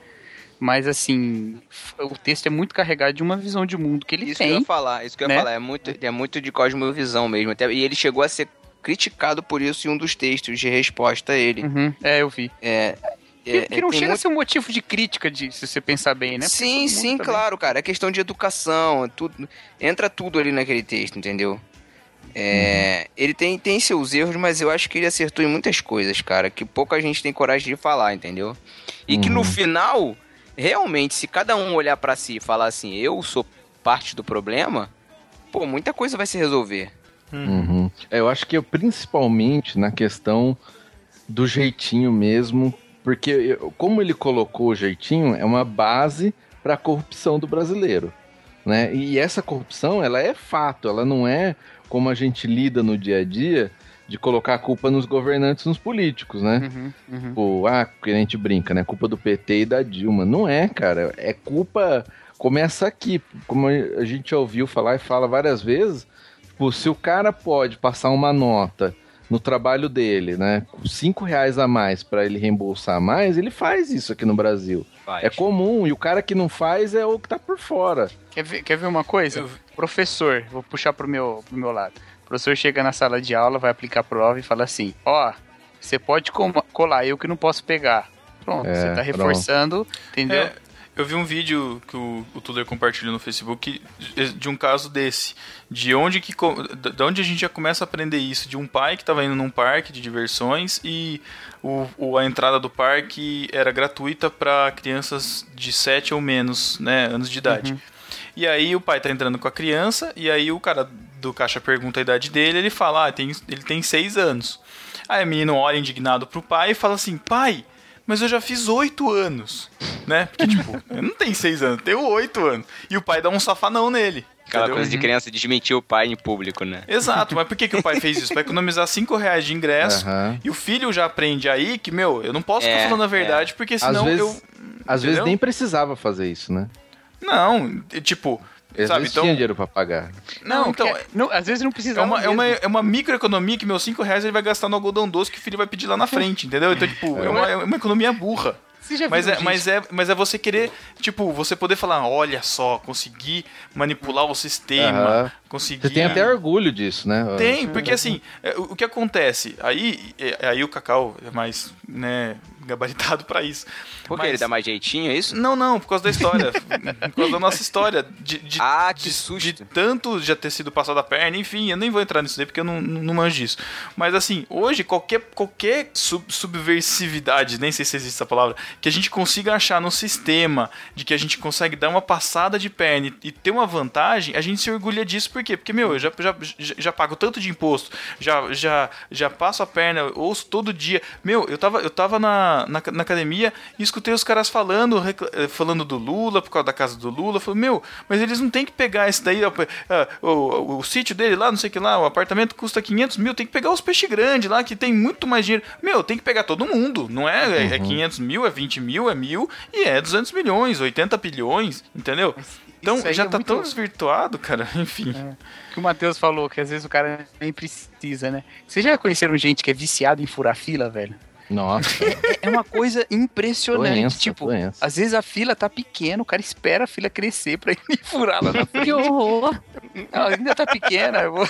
F: Mas assim, o texto é muito carregado de uma visão de mundo que ele
B: Isso que eu ia
F: tem.
B: falar, isso que eu ia
F: né?
B: falar, é muito, é muito de cosmovisão mesmo. Até, e ele chegou a ser criticado por isso em um dos textos de resposta a ele.
F: Uhum, é, eu vi.
B: É,
F: Que,
B: é,
F: que não
B: tem
F: chega a
B: muito-
F: ser um motivo de crítica, de, se você pensar bem, né?
B: Sim, sim,
F: também-
B: claro, cara. É questão de educação, é tudo, entra tudo ali naquele texto, entendeu? É, Ele tem, tem seus erros, mas eu acho que ele acertou em muitas coisas, cara, que pouca gente tem coragem de falar, entendeu? E que no
C: Uhum.
B: final, realmente, se cada um olhar pra si e falar assim, eu sou parte do problema, pô, muita coisa vai se resolver.
C: Uhum. É, Eu acho que eu, principalmente na questão do jeitinho mesmo, porque eu- como ele colocou o jeitinho, é uma base para a corrupção do brasileiro. Né? E essa corrupção, ela é fato, ela não é como a gente lida no dia a dia de colocar a culpa nos governantes, nos políticos, né?
F: Uhum, uhum.
C: Tipo, ah, que a gente brinca, né? Culpa do PT e da Dilma. Não é, cara. É culpa. Começa aqui. Como a gente ouviu falar e fala várias vezes. Tipo, se o cara pode passar uma nota no trabalho dele, né? Cinco reais a mais para ele reembolsar mais, ele faz isso aqui no Brasil. É comum. E o cara que não faz é o que tá por fora.
F: Quer ver, quer ver uma coisa?
A: Eu-
F: Professor, vou puxar pro meu, pro meu lado. O professor chega na sala de aula, vai aplicar a prova e fala assim: Ó, você pode com- colar, eu que não posso pegar. Pronto,
C: É,
F: você tá
C: pronto.
F: reforçando, entendeu?
A: É, eu vi um vídeo que o, o Tudor compartilhou no Facebook de, de um caso desse. De onde, que, de onde a gente já começa a aprender isso. De um pai que estava indo num parque de diversões e o, o- a entrada do parque era gratuita para crianças de 7 ou menos né, anos de idade. E aí o pai tá entrando com a criança, e aí o cara do caixa pergunta a idade dele, ele fala, ah, tem, ele tem 6 anos. Aí o menino olha indignado pro pai e fala assim, pai, mas eu já fiz 8 anos, né? Porque, tipo, eu não tenho 6 anos, eu tenho 8 anos. E o pai dá um safanão nele.
B: Aquela
A: entendeu?
B: coisa de criança desmentir o pai em público, né?
A: Exato, mas por que, que o pai fez isso? Pra economizar 5 reais de ingresso.
C: Aham.
A: E o filho já aprende aí que, meu, eu não posso ficar
B: É,
A: falando a verdade, porque
C: Às
A: senão
C: vezes,
A: eu.
C: às vezes
A: entendeu?
C: nem precisava fazer isso, né?
A: Não, tipo.
C: Às
A: sabe, então.
C: tinha dinheiro pra pagar.
A: Não, então.
F: que- não, às vezes não
A: É
F: precisa.
A: uma, é, uma, é uma microeconomia que meus 5 reais ele vai gastar no algodão doce que o filho vai pedir lá na frente, entendeu? Então, tipo, é, uma, é uma economia burra.
F: Você já
A: Mas
F: viu
A: é,
F: gente-
A: mas, é, mas é você querer, tipo, você poder falar, olha só, consegui manipular o sistema,
C: Aham.
A: consegui...
C: Você tem até orgulho disso, né?
A: Tem, porque assim, é, o que acontece? Aí, é, aí o Cacau é mais, né, gabaritado pra isso.
B: Porque
A: Mas-
B: ele dá mais jeitinho, é isso?
A: Não, não, por causa da história. por causa da nossa história. De, de,
B: Ah, de
A: de,
B: susto.
A: de tanto já ter sido passado a perna, enfim, eu nem vou entrar nisso daí porque eu não, não, não manjo disso. Mas assim, hoje, qualquer, qualquer sub- subversividade, nem sei se existe essa palavra, que a gente consiga achar no sistema, de que a gente consegue dar uma passada de perna e, e ter uma vantagem, a gente se orgulha disso, por quê? Porque, meu, eu já, já, já, já pago tanto de imposto, já, já, já passo a perna, ouço todo dia. Meu, eu tava, eu tava na, na, na academia e escutei os caras falando, eh, falando do Lula, por causa da casa do Lula. Falei, meu, mas eles não tem que pegar esse daí, ó, ah, o, o, sítio dele lá, não sei o que lá, o apartamento custa 500 mil, tem que pegar os peixes grandes lá, que tem muito mais dinheiro. Meu, tem que pegar todo mundo, não é? É, é 500 mil, é 20 mil, é mil, e é 200 milhões, 80 bilhões, entendeu? Então já
F: é
A: tá
F: muito-
A: tão desvirtuado, cara, enfim.
F: que o Matheus falou, que às vezes o cara nem precisa, né? Vocês já conheceram gente que é viciado em furar fila, velho?
C: Nossa,
F: É uma coisa impressionante.
C: doença,
F: tipo,
C: doença.
F: às vezes a fila tá pequena, o cara espera a fila crescer pra ele furar lá na frente.
D: Que horror.
F: Não, ainda tá pequena. eu vou-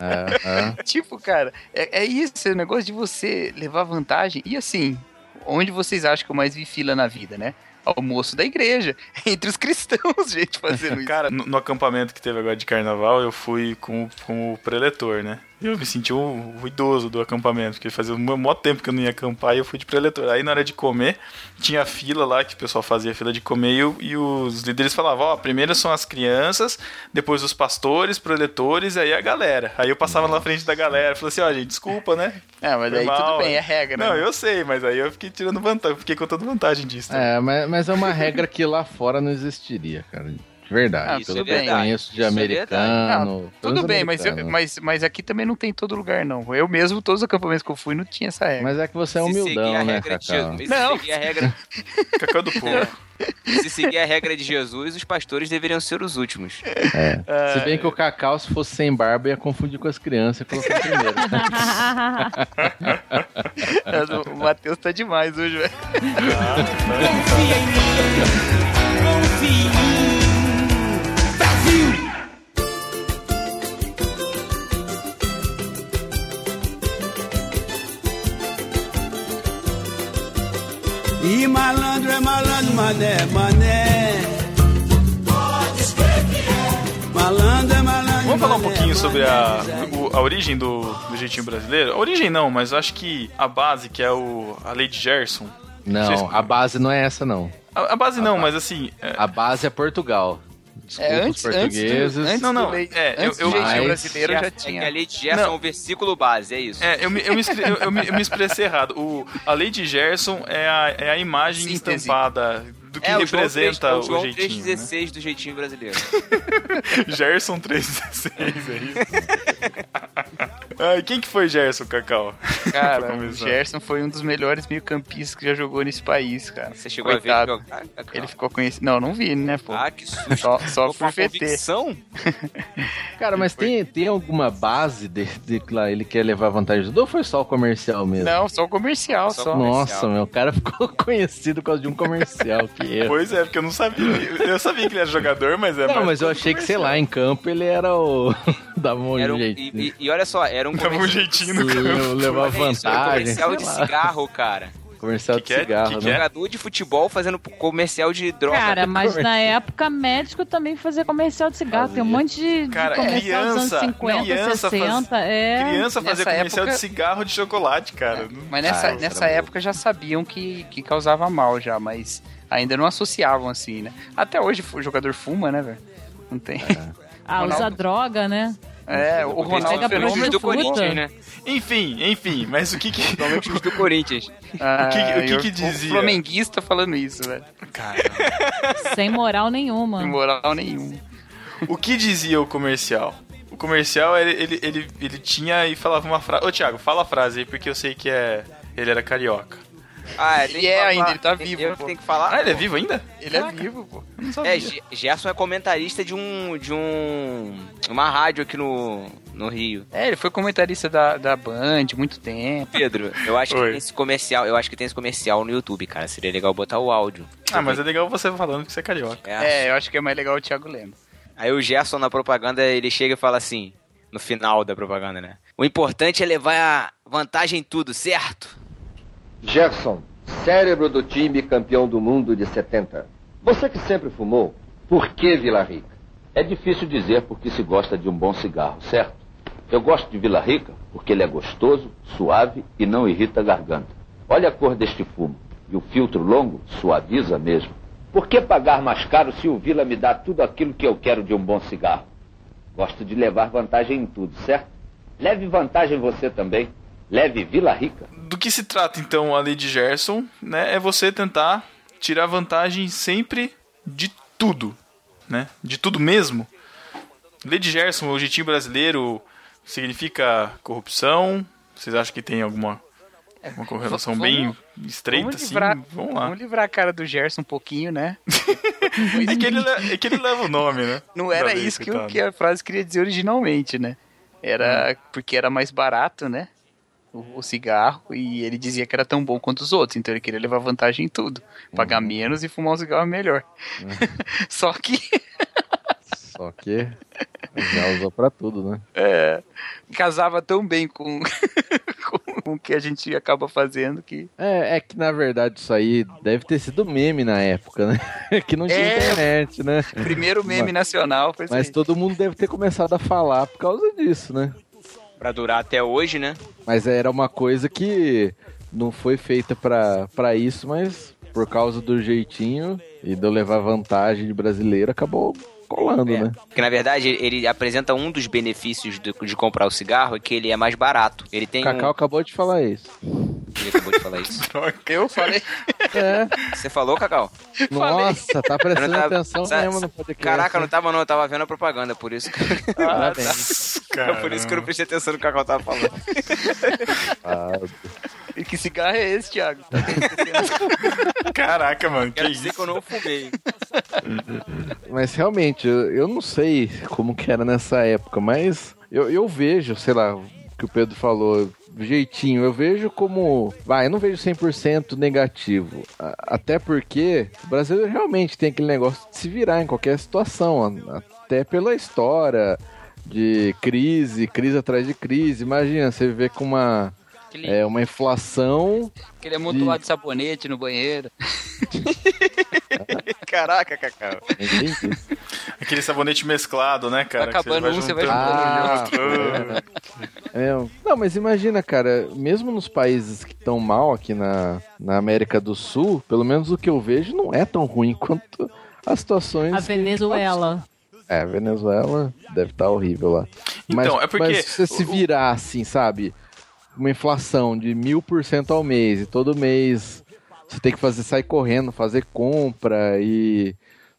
C: É, é.
F: tipo, cara, é, é isso, é o negócio de você levar vantagem. E assim, onde vocês acham que eu mais vi fila na vida, né? Almoço da igreja, entre os cristãos, gente, fazendo isso.
A: Cara, no, no acampamento que teve agora de carnaval, eu fui com, com o preletor, né? Eu me senti o, o idoso do acampamento, porque fazia um maior tempo que eu não ia acampar e eu fui de preletor. Aí na hora de comer, tinha fila lá, que o pessoal fazia fila de comer, e, o- e os líderes falavam, ó, primeiro são as crianças, depois os pastores, preletores, e aí a galera. Aí eu passava na frente da galera, falei assim, ó, gente, desculpa, né?
F: Ah, mas aí tudo bem,
A: né?
F: é regra,
A: Não,
F: né?
A: eu sei, mas aí eu fiquei tirando vantagem, fiquei contando vantagem disso. né?
C: É, mas, mas é uma regra que lá fora não existiria, cara. De verdade.
F: Ah,
C: Pelo
F: isso é
C: que eu conheço de
B: Isso é
C: americano.
F: Tudo
C: todos
F: bem, mas, eu- mas, mas aqui também não tem em todo lugar, não. Eu mesmo, todos os acampamentos que eu fui, não tinha essa regra.
C: Mas é que você é
B: Se
C: humildão, né,
B: de
C: Cacau?
B: Jesus,
F: Não.
B: se seguir a regra,
A: Cacau do povo.
B: se seguir a regra de Jesus, os pastores deveriam ser os últimos.
C: Se bem que o Cacau, se fosse sem barba, ia confundir com as crianças e colocar primeiro.
F: o Matheus tá demais hoje, velho.
G: Confia em mim, confia em mim. E malandro é malandro, mané, mané. Pode escrever que é. Malandro é malandro.
A: Vamos falar um
G: mané,
A: pouquinho sobre a, a origem do, do jeitinho brasileiro? A origem não, mas acho que a base, que é o, a lei de Gerson. Vocês-
C: Não, a base não é essa, não.
A: A, a base não, mas assim. é-
C: A base é Portugal. Desculpa
F: É,
C: os
F: antes, antes,
C: portugueses.
F: do, antes
A: Não, não,
F: lei,
A: é,
F: antes
A: eu- eu-
F: jeitinho
C: Mas-
F: brasileiro já
B: É
F: tinha.
B: a lei de Gerson é um versículo base, é isso.
A: É, eu me, eu me, eu- eu me- eu me expressei errado. O, a lei de Gerson é a, é a imagem
F: Síntese.
A: estampada do que
B: é, o João
A: representa
B: 3,
A: o,
B: o João
A: jeitinho. né?
B: 3,16 do jeitinho brasileiro.
A: Gerson 316, é isso? Ai, quem que foi Gerson, Cacau?
F: Cara, o. Gerson foi um dos melhores meio-campistas que já jogou nesse país, cara.
B: Você chegou
F: Coitado.
B: a ver ele jogar?
F: Ele ficou conhecido. Não, não vi, né, pô?
B: Ah, que susto.
F: Só, só por VT.
C: Cara, mas tem, tem alguma base de, de que lá ele quer levar vantagem do ou foi só o comercial mesmo?
F: Não, só o comercial,
B: Só
F: só.
B: o
C: Nossa,
B: comercial.
C: meu, o cara ficou conhecido por causa de um comercial. Que erro.
A: Pois é, porque eu não sabia. Eu sabia que ele era jogador, mas é
C: Não, mas eu achei que, sei
A: comercial.
C: lá, em campo ele era o. Dava um
B: Era um- e, e- e olha só, era um
A: Dava um jeitinho no campo.
C: levar
B: um
C: vantagem.
B: comercial de cigarro, cara.
C: Comercial
A: Que
C: de
A: que é?
C: cigarro,
A: Que que
C: né?
A: é?
B: Jogador de futebol fazendo comercial de droga.
D: Cara, mas na época médico também fazia comercial de cigarro. Tem um monte de, de
A: Cara,
D: dos
A: criança,
D: anos 50,
A: criança faz-
D: 60. É.
A: Criança fazer
F: Nessa
A: comercial
F: época-
A: de cigarro de chocolate, cara. Não-
F: Mas nessa,
C: Ah,
F: nessa época já sabiam que, que causava mal já, mas ainda não associavam assim, né? Até hoje o jogador fuma, né, velho? Não tem.
D: Ah,
F: Ronaldo-
D: usa droga, né?
F: É, o Ronaldo Fenômeno
B: do. Corinthians, né?
A: Enfim, enfim, mas o que que.
B: Principalmente os do Corinthians.
F: Ah,
A: que- o que
F: e
A: que dizia?
F: O flamenguista falando isso, velho.
A: Cara,
D: Sem moral nenhuma.
F: Sem moral nenhum.
A: o que dizia o comercial? O comercial, ele, ele, ele, ele tinha e falava uma frase. Ô, Thiago, fala a frase aí, porque eu sei que é. Ele era carioca.
B: Ah,
F: Ele é ainda, ele tá vivo,
B: Eu
F: pô.
B: tenho que falar.
A: Ah, ele é vivo ainda?
F: Ele é vivo, pô.
A: Eu não sabia.
B: É, Ge- Gerson é comentarista de um. de um. uma rádio aqui no. no Rio.
F: É, ele foi comentarista da, da Band muito tempo.
B: Pedro, eu acho que
A: Oi.
B: tem esse comercial, eu acho que tem esse comercial no YouTube, cara. Seria legal botar o áudio.
A: Ah, mas é legal você falando que você é carioca.
F: É, eu acho que é mais legal o Thiago Lemos.
B: Aí o Gerson na propaganda, ele chega e fala assim, no final da propaganda, né? O importante é levar a vantagem em tudo, certo?
I: Gerson, cérebro do time campeão do mundo de 70. Você que sempre fumou, por que Vila Rica?
J: É difícil dizer porque se gosta de um bom cigarro, certo? Eu gosto de Vila Rica porque ele é gostoso, suave e não irrita a garganta. Olha a cor deste fumo. E o filtro longo suaviza mesmo. Por que pagar mais caro se o Vila me dá tudo aquilo que eu quero de um bom cigarro? Gosto de levar vantagem em tudo, certo? Leve vantagem você também. Leve Vila Rica.
A: Do que se trata então a lei de Gerson, né? É você tentar tirar vantagem sempre de tudo, né? De tudo mesmo. Lei de Gerson, o jeitinho brasileiro, significa corrupção? Vocês acham que tem alguma uma correlação
F: Vamos-
A: bem estreita,
F: vamos
A: assim?
F: livrar-
A: Vamos lá.
F: Vamos livrar a cara do Gerson um pouquinho, né?
A: É que, ele, le- é que ele leva o nome, né?
F: Não era isso que, o- que a frase queria dizer originalmente, né? Era
A: Hum.
F: porque era mais barato, né? O, o cigarro e ele dizia que era tão bom quanto os outros, então ele queria levar vantagem em tudo. Pagar menos e fumar um cigarro melhor. Só que
C: Só que já usou pra tudo, né?
F: é, casava tão bem com, com, o que a gente acaba fazendo que.
C: É, é que na verdade isso aí deve ter sido meme na época, né? que não tinha
F: É.
C: internet, né?
F: Primeiro meme nacional foi isso
C: Mas
F: aí.
C: todo mundo deve ter começado a falar por causa disso, né?
B: Pra durar até hoje, né?
C: Mas era uma coisa que não foi feita pra isso, mas por causa do jeitinho e de eu levar vantagem de brasileiro, acabou colando,
B: É.
C: né?
B: Porque na verdade ele apresenta um dos benefícios de, de comprar o cigarro é que ele é mais barato. Ele tem
C: Cacau
B: um.
C: acabou de falar isso.
B: Ele acabou de falar isso.
F: Eu falei.
C: É,
B: Você falou, Cacau?
C: nossa, tá prestando
B: tava-
C: atenção
B: Sa-
C: mesmo no podcast.
B: Caraca, não tava não, eu tava vendo a propaganda, por isso que,
C: Parabéns.
B: é por isso que eu não prestei atenção no que o Cacau tava falando.
C: Ah,
F: E que cigarro é esse, Thiago?
A: Caraca, mano, que
B: Quero dizer
A: isso?
B: que eu não fumei.
C: Mas realmente, eu, eu não sei como que era nessa época, mas eu, eu vejo, sei lá, que o Pedro falou, jeitinho, eu vejo como. Vai, eu não vejo 100% negativo. Até porque o brasileiro realmente tem aquele negócio de se virar em qualquer situação, até pela história de crise, crise atrás de crise. Imagina, você viver com uma.
F: Aquele,
C: É uma inflação.
F: aquele amontoado de sabonete no banheiro.
B: Caraca, Cacau.
A: Aquele sabonete mesclado, né, cara?
F: Tá acabando
A: que
F: um, você vai
A: juntando.
C: Ah, É, não, mas imagina, cara, mesmo nos países que estão mal aqui na, na América do Sul, pelo menos o que eu vejo não é tão ruim quanto as situações.
D: A Venezuela.
C: É, a Venezuela deve estar horrível lá.
A: Então,
C: mas,
A: é porque
C: mas se você se virar assim, sabe? Uma inflação de mil por cento ao mês e todo mês você tem que fazer sair correndo, fazer compra e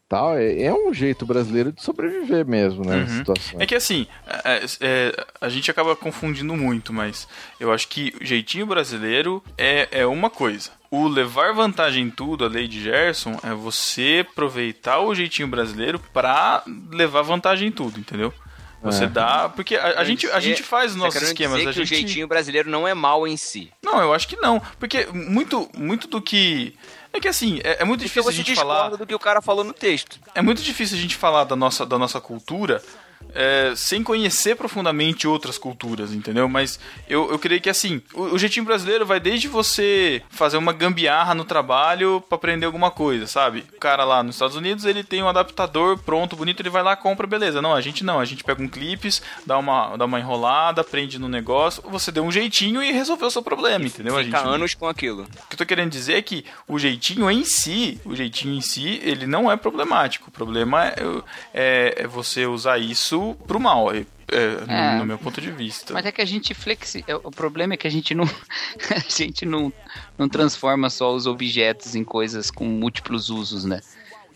C: tal, é, é um jeito brasileiro de sobreviver mesmo, né?
A: Uhum.
C: situação.
A: É que assim, é, é, a gente acaba confundindo muito, mas eu acho que o jeitinho brasileiro é, é uma coisa. O levar vantagem em tudo, a lei de Gerson, é você aproveitar o jeitinho brasileiro pra levar vantagem em tudo, entendeu? Você
C: É.
A: dá. Porque a, a gente, a gente faz os nossos esquemas.
B: dizer
A: A
B: que o
A: gente...
B: jeitinho brasileiro não é mal em si.
A: Não, eu acho que não. Porque muito, muito do que. É que assim, é, é muito
B: Porque
A: difícil a gente falar.
B: do que o cara falou no texto.
A: É muito difícil a gente falar da nossa, da nossa cultura é, sem conhecer profundamente outras culturas, entendeu? Mas eu, eu creio que assim, o, o jeitinho brasileiro vai desde você fazer uma gambiarra no trabalho pra aprender alguma coisa, sabe? O cara lá nos Estados Unidos, ele tem um adaptador pronto, bonito, ele vai lá, compra, beleza. Não, a gente não, a gente pega um clips, dá uma, dá uma enrolada, prende no negócio, você deu um jeitinho e resolveu o seu problema, entendeu? A
B: Fica
A: gente-
B: anos com aquilo.
A: o que eu tô querendo dizer é que o jeitinho em si, o jeitinho em si, ele não é problemático. O problema é, é- é você usar isso pro mal, é- é, no-
F: É.
A: no, meu ponto de vista.
F: Mas é que a gente flexi... é, O problema é que a gente não. a gente não, não transforma só os objetos em coisas com múltiplos usos, né?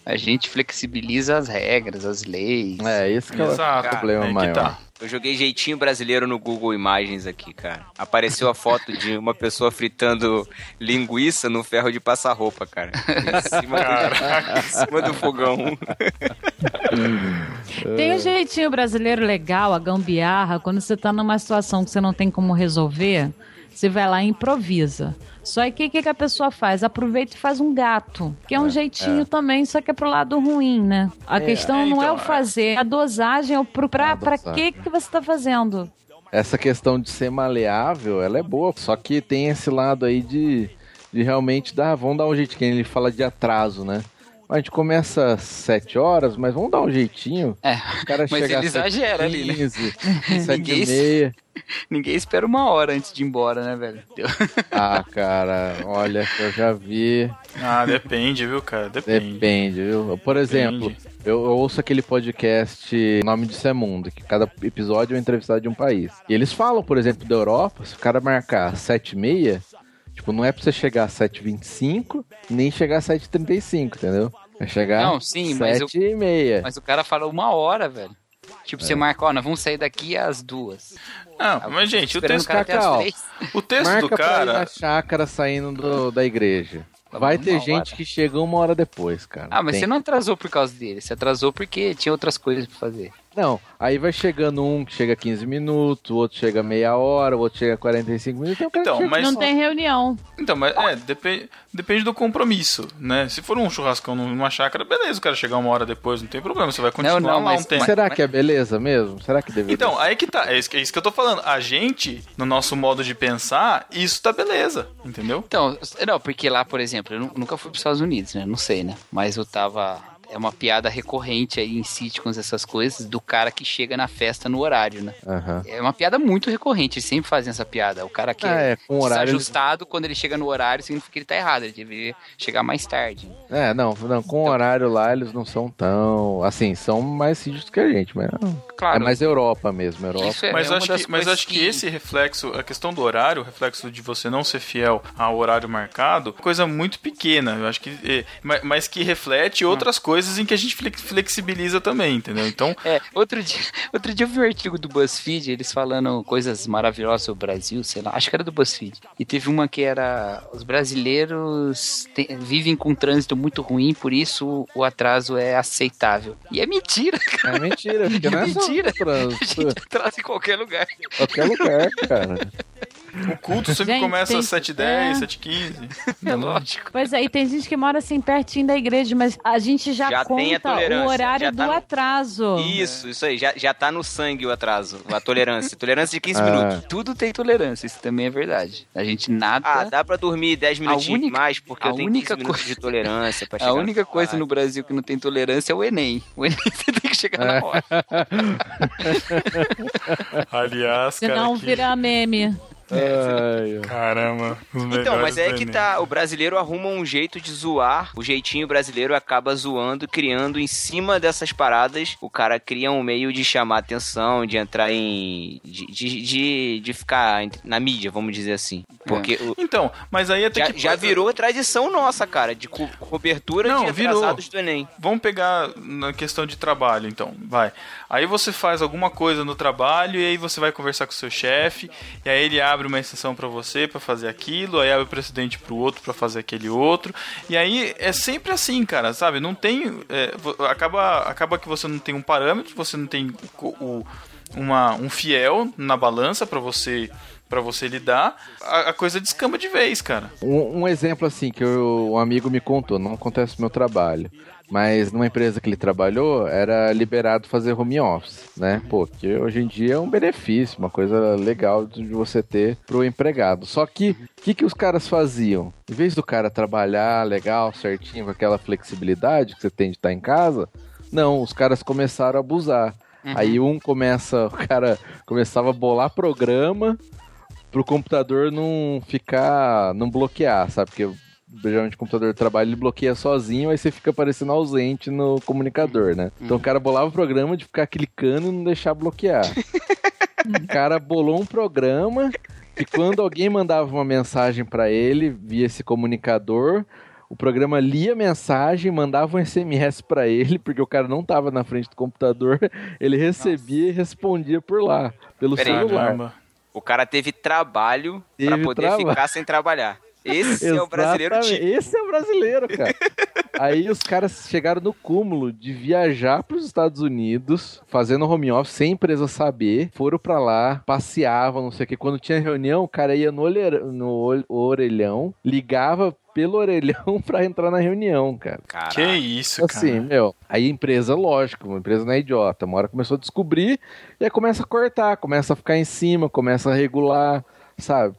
F: A gente flexibiliza as regras, as leis.
C: É, esse que é o
A: Exato,
C: problema
A: é
C: maior.
A: tá.
B: Eu joguei jeitinho brasileiro no Google Imagens aqui, cara. Apareceu a foto de uma pessoa fritando linguiça no ferro de passar roupa, cara. Em cima, do, em cima do fogão.
D: Tem um jeitinho brasileiro legal, a gambiarra, quando você tá numa situação que você não tem como resolver, você vai lá e improvisa. Só que o que, que a pessoa faz? Aproveita e faz um gato, que é um jeitinho também, só que é pro lado ruim, né? A questão
A: é,
D: não é
A: então,
D: o fazer, a dosagem é o pro, pra, pra que, que você tá fazendo.
C: Essa questão de ser maleável, ela é boa, só que tem esse lado aí de, de realmente dar, vamos dar um jeito, que ele fala de atraso, né? A gente começa às 7 horas, mas vamos dar um jeitinho.
F: É,
C: O cara
F: mas
C: chega
F: ele exagera ali, né?
C: 15, 7
F: Ninguém
C: e meia.
F: Ninguém espera uma hora antes de ir embora, né, velho?
C: Ah, cara, olha, eu já vi.
A: Ah, depende, viu, cara? Depende.
C: Depende, viu? Por exemplo, eu, eu ouço aquele podcast Nome de Semundo, que cada episódio é um entrevistado de um país. E eles falam, por exemplo, da Europa, se o cara marcar 7 e meia, tipo, não é pra você chegar às 7h25, nem chegar às 7h35, entendeu? É chegar
F: Não, sim, mas eu-
C: 7 e meia.
F: Mas o cara fala uma hora, velho. Tipo, você marca, ó, nós vamos sair daqui às duas.
A: Não, mas gente, o texto,
F: o cara às
C: Cacau.
A: o texto
C: Marca
A: do
C: pra ir na
A: cara.
C: chácara saindo do- da igreja.
F: Tá
C: Vai ter gente
F: hora.
C: que chega uma hora depois, cara.
F: Ah, mas
C: Tem.
F: você não atrasou por causa dele. Você atrasou porque tinha outras coisas pra fazer.
C: Não, aí vai chegando um que chega 15 minutos, o outro chega meia hora, o outro chega 45 minutos. Um
A: Então,
C: chega
A: mas-
D: Não tem reunião.
A: Então, mas é, depende, depende do compromisso, né? Se for um churrascão numa chácara, beleza, o cara chegar uma hora depois, não tem problema, você vai continuar
F: não,
A: lá
F: mas-
A: um tempo.
C: Será que é beleza mesmo? Será que deveria?
A: Então, aí que tá, é isso, é isso que eu tô falando. A gente, no nosso modo de pensar, isso tá beleza, entendeu?
F: Então, não, porque lá, por exemplo, eu nu- nunca fui para os Estados Unidos, né? Não sei, né? Mas eu tava. É uma piada recorrente aí em sitcoms, essas coisas, do cara que chega na festa no horário, né?
C: Aham.
F: É uma piada muito recorrente, eles sempre fazem essa piada. O cara que
C: Ah, é, com horário
F: desajustado, quando ele chega no horário, significa que ele tá errado, ele deveria chegar mais tarde.
C: É, não, não, com o horário lá eles não são tão. Assim, são mais sítios que a gente, mas não.
F: Claro.
C: É mais Europa mesmo, Europa.
F: Isso é,
A: Mas,
F: é
A: acho que, mas acho que esse reflexo, a questão do horário, o reflexo de você não ser fiel ao horário marcado, é coisa muito pequena. Eu acho que. é, ma- mas que reflete outras coisas em que a gente flex- flexibiliza também, entendeu? Então,
F: É, outro dia, outro dia eu vi um artigo do BuzzFeed, eles falando coisas maravilhosas sobre o Brasil, sei lá, acho que era do BuzzFeed. E teve uma que era: os brasileiros te- vivem com um trânsito muito ruim, por isso o atraso é aceitável. E é mentira, cara.
C: É mentira, porque não é só
F: Mentira.
C: no trânsito,
F: A gente atrasa em qualquer lugar.
C: qualquer lugar, cara.
A: o culto sempre
D: Gente,
A: começa
D: tem-
A: às 7h10,
D: é.
A: 7h15.
F: É lógico.
D: Pois é, e tem gente que mora assim pertinho da igreja, mas a gente já,
B: Já tem a
D: conta
B: tolerância,
D: o horário
B: já tá
D: do
B: no-
D: atraso.
B: Isso, isso aí. Já, já tá no sangue o atraso, a tolerância. Tolerância de 15
C: Ah.
B: minutos.
F: Tudo tem tolerância, isso também é verdade. A gente nada.
B: Ah, dá pra dormir 10 minutinhos
F: única-
B: mais, porque
F: a
B: eu tenho
F: única
B: 15 minutos
F: coisa-
B: de tolerância pra
F: a única
B: no
F: coisa no Brasil que não tem tolerância é o Enem. O Enem você tem que chegar
C: É.
F: na hora.
A: Aliás, cara.
D: Senão
A: que-
D: vira meme.
C: Ai,
A: Caramba.
B: Então, mas é que tá. O brasileiro arruma um jeito de zoar. O jeitinho brasileiro acaba zoando, criando em cima dessas paradas. O cara cria um meio de chamar atenção, de entrar em. de, de, de, de ficar na mídia, vamos dizer assim. Porque o-
A: Então, mas aí até
B: já,
A: que.
B: já virou tradição nossa, cara, de co- cobertura
A: Não,
B: de
A: virou.
B: atrasados do Enem.
A: Vamos pegar na questão de trabalho, então. Vai. Aí você faz alguma coisa no trabalho e aí você vai conversar com o seu chefe e aí ele abre uma exceção pra você pra fazer aquilo, aí abre o precedente pro outro pra fazer aquele outro. E aí é sempre assim, cara, sabe? Não tem é, acaba acaba que você não tem um parâmetro, você não tem o, uma, um fiel na balança pra você para você lidar, a, a coisa descamba de vez, cara.
C: Um, um exemplo assim que eu- um amigo me contou, não acontece no meu trabalho, mas numa empresa que ele trabalhou era liberado fazer home office, né? Pô, que hoje em dia é um benefício, uma coisa legal de você ter pro empregado. Só que o que, que os caras faziam? Em vez do cara trabalhar legal, certinho, com aquela flexibilidade que você tem de estar em casa, não, os caras começaram a abusar. Aí um começa, o cara começava a bolar programa pro computador não ficar, não bloquear, sabe? Porque geralmente o computador de trabalho ele bloqueia sozinho, aí você fica parecendo ausente no comunicador, né? Então o cara bolava o programa de ficar clicando e não deixar bloquear. o cara bolou um programa que quando alguém mandava uma mensagem pra ele via esse comunicador, o programa lia a mensagem, mandava um SMS pra ele, porque o cara não tava na frente do computador, ele recebia e respondia por lá, pelo
B: Peraí.
C: celular.
A: Caramba.
B: O cara teve trabalho pra
C: Teve
B: poder
C: trabalho.
B: ficar sem trabalhar. Esse é o brasileiro tipo.
C: Esse é o brasileiro, cara. Aí os caras chegaram no cúmulo de viajar para os Estados Unidos, fazendo home office sem a empresa saber. Foram pra lá, passeavam, não sei o que. Quando tinha reunião, o cara ia no, no orelhão, ligava pelo orelhão pra entrar na reunião, cara.
B: Caralho.
A: Que isso, cara.
C: Assim, meu, aí a empresa, lógico, uma empresa não é idiota. Uma hora começou a descobrir e aí começa a cortar, começa a ficar em cima, começa a regular, sabe?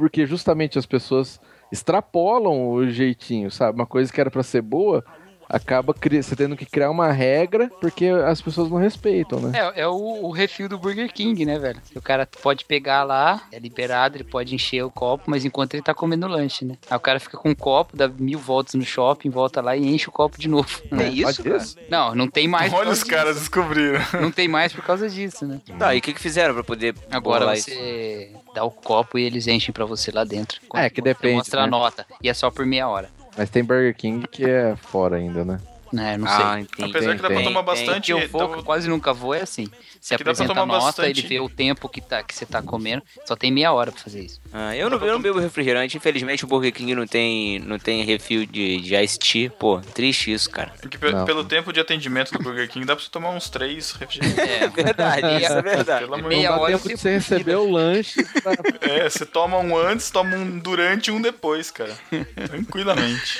C: Porque justamente as pessoas extrapolam o jeitinho, sabe? Uma coisa que era pra ser boa, acaba cri- você tendo que criar uma regra porque as pessoas não respeitam, né?
F: É, é o, o refil do Burger King, né, velho? O cara pode pegar lá, é liberado, ele pode encher o copo, mas enquanto ele tá comendo lanche, né? Aí o cara fica com um copo, dá mil voltas no shopping, volta lá e enche o copo de novo.
B: É
F: né?
B: isso, cara?
C: isso.
F: Não, não tem mais. por
A: Olha os caras descobriram.
F: Não tem mais por causa disso, né?
B: Tá, e o que, que fizeram pra poder
F: Agora você dá o copo e eles enchem pra você lá dentro.
C: É, que
F: Você
C: depende,
F: Mostra a
C: né?
F: nota. E é só por meia hora.
C: Mas tem Burger King que é fora ainda, né?
F: Né? Não
B: Ah,
F: sei.
B: entendi.
A: Apesar que dá pra
C: tem,
A: tomar
B: tem.
A: bastante.
F: que eu vou, que eu quase nunca vou, é assim. Você
A: pra
F: apresenta a
A: tomar
F: nota,
A: bastante.
F: ele vê o tempo que, tá, que você tá comendo. Só tem meia hora pra fazer isso.
B: Ah, eu, não, eu não bebo refrigerante, infelizmente o Burger King não tem, não tem refil de, de Ice Tea. Pô, triste isso, cara.
A: Porque pe-
C: Não.
A: pelo tempo de atendimento do Burger King dá pra você tomar uns três refrigerantes.
F: É,
B: verdade, é verdade.
A: Pelo amor de
F: Meia
C: Não dá
F: hora
C: tempo de você receber o lanche. pra-
A: É, você toma um antes, toma um durante e um depois, cara. Tranquilamente.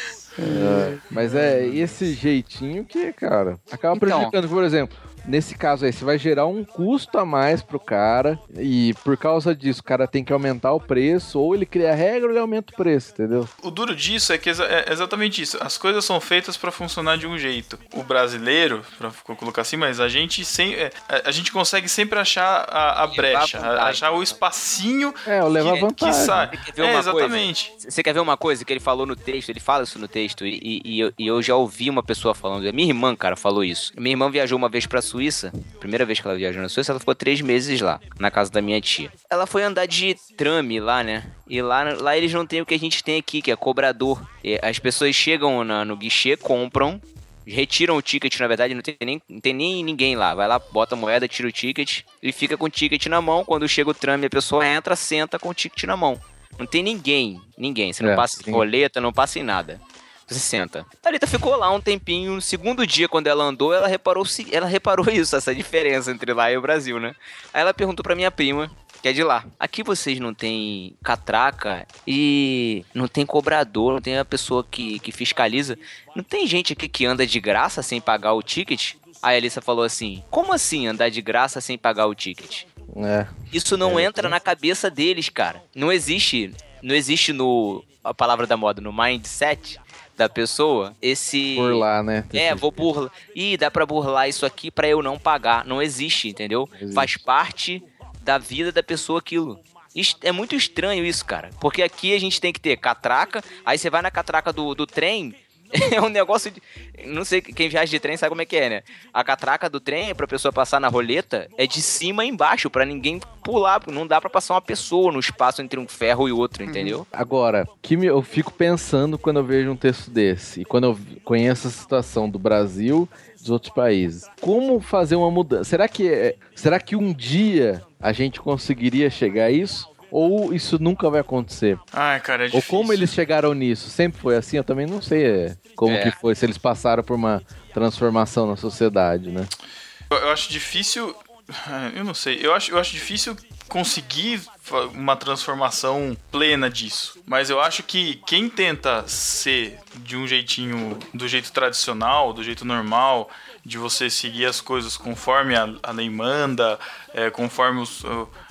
C: Mas é esse jeitinho que, cara, acaba
F: Então.
C: prejudicando. Por exemplo, nesse caso aí, você vai gerar um custo a mais pro cara e por causa disso o cara tem que aumentar o preço ou ele cria a regra ou ele aumenta o preço, entendeu?
A: O duro disso é que é exatamente isso. As coisas são feitas pra funcionar de um jeito. O brasileiro, pra colocar assim, mas a gente sem, é, a, gente consegue sempre achar a, a
B: Levar
A: brecha, a- achar o espacinho
C: É, a
A: que,
C: vantagem.
A: que sai.
B: Quer ver
A: É,
B: uma coisa?
A: exatamente.
B: Você quer ver uma coisa que ele falou no texto? Ele fala isso no texto e, e- e eu, e eu já ouvi uma pessoa falando. Minha irmã, cara, falou isso. Minha irmã viajou uma vez pra Suíça. Primeira vez que ela viajou na Suíça, ela ficou três meses lá, na casa da minha tia. Ela foi andar de trame lá, né? E lá, lá eles não têm o que a gente tem aqui, que é cobrador. E as pessoas chegam na- no guichê, compram, retiram o ticket, na verdade, não tem, nem, não tem nem ninguém lá. Vai lá, bota a moeda, tira o ticket e fica com o ticket na mão. Quando chega o trame, a pessoa entra, senta com o ticket na mão. Não tem ninguém, ninguém. Você não
C: É,
B: passa em roleta, não passa em nada. Você senta. A Thalita ficou lá um tempinho. No segundo dia, quando ela andou, ela reparou, se- ela reparou isso, essa diferença entre lá e o Brasil, né? Aí ela perguntou pra minha prima, que é de lá. Aqui vocês não tem catraca e não tem cobrador, não tem a pessoa que, que fiscaliza. Não tem gente aqui que anda de graça sem pagar o ticket? Aí a Alissa falou assim: Como assim andar de graça sem pagar o ticket?
C: É.
B: Isso não
C: É,
B: entra na cabeça deles, cara. Não existe, não existe no a palavra da moda, no mindset da pessoa esse
C: Por lá, né?
B: é, vou burlar. Ih, dá pra burlar isso aqui pra eu não pagar. Não existe, entendeu?
C: Existe.
B: Faz parte da vida da pessoa aquilo. É muito estranho isso, cara. Porque aqui a gente tem que ter catraca, aí você vai na catraca do, do trem, é um negócio de. Não sei, quem viaja de trem sabe como é que é, né? A catraca do trem, pra pessoa passar na roleta, é de cima embaixo, pra ninguém pular. Não dá pra passar uma pessoa no espaço entre um ferro e outro, entendeu?
C: Agora, que eu fico pensando quando eu vejo um texto desse e quando eu conheço a situação do Brasil dos outros países. Como fazer uma mudança? Será que, é- será que um dia a gente conseguiria chegar a isso? Ou isso nunca vai acontecer?
A: Ai, cara, é
C: Ou
A: difícil.
C: como eles chegaram nisso? Sempre foi assim? Eu também não sei é, como
B: É.
C: que foi, se eles passaram por uma transformação na sociedade, né?
A: Eu, eu acho difícil. ah, Eu não sei. Eu acho, eu acho difícil conseguir uma transformação plena disso. Mas eu acho que quem tenta ser de um jeitinho, do jeito tradicional, do jeito normal, de você seguir as coisas conforme a, a lei manda, é, conforme os-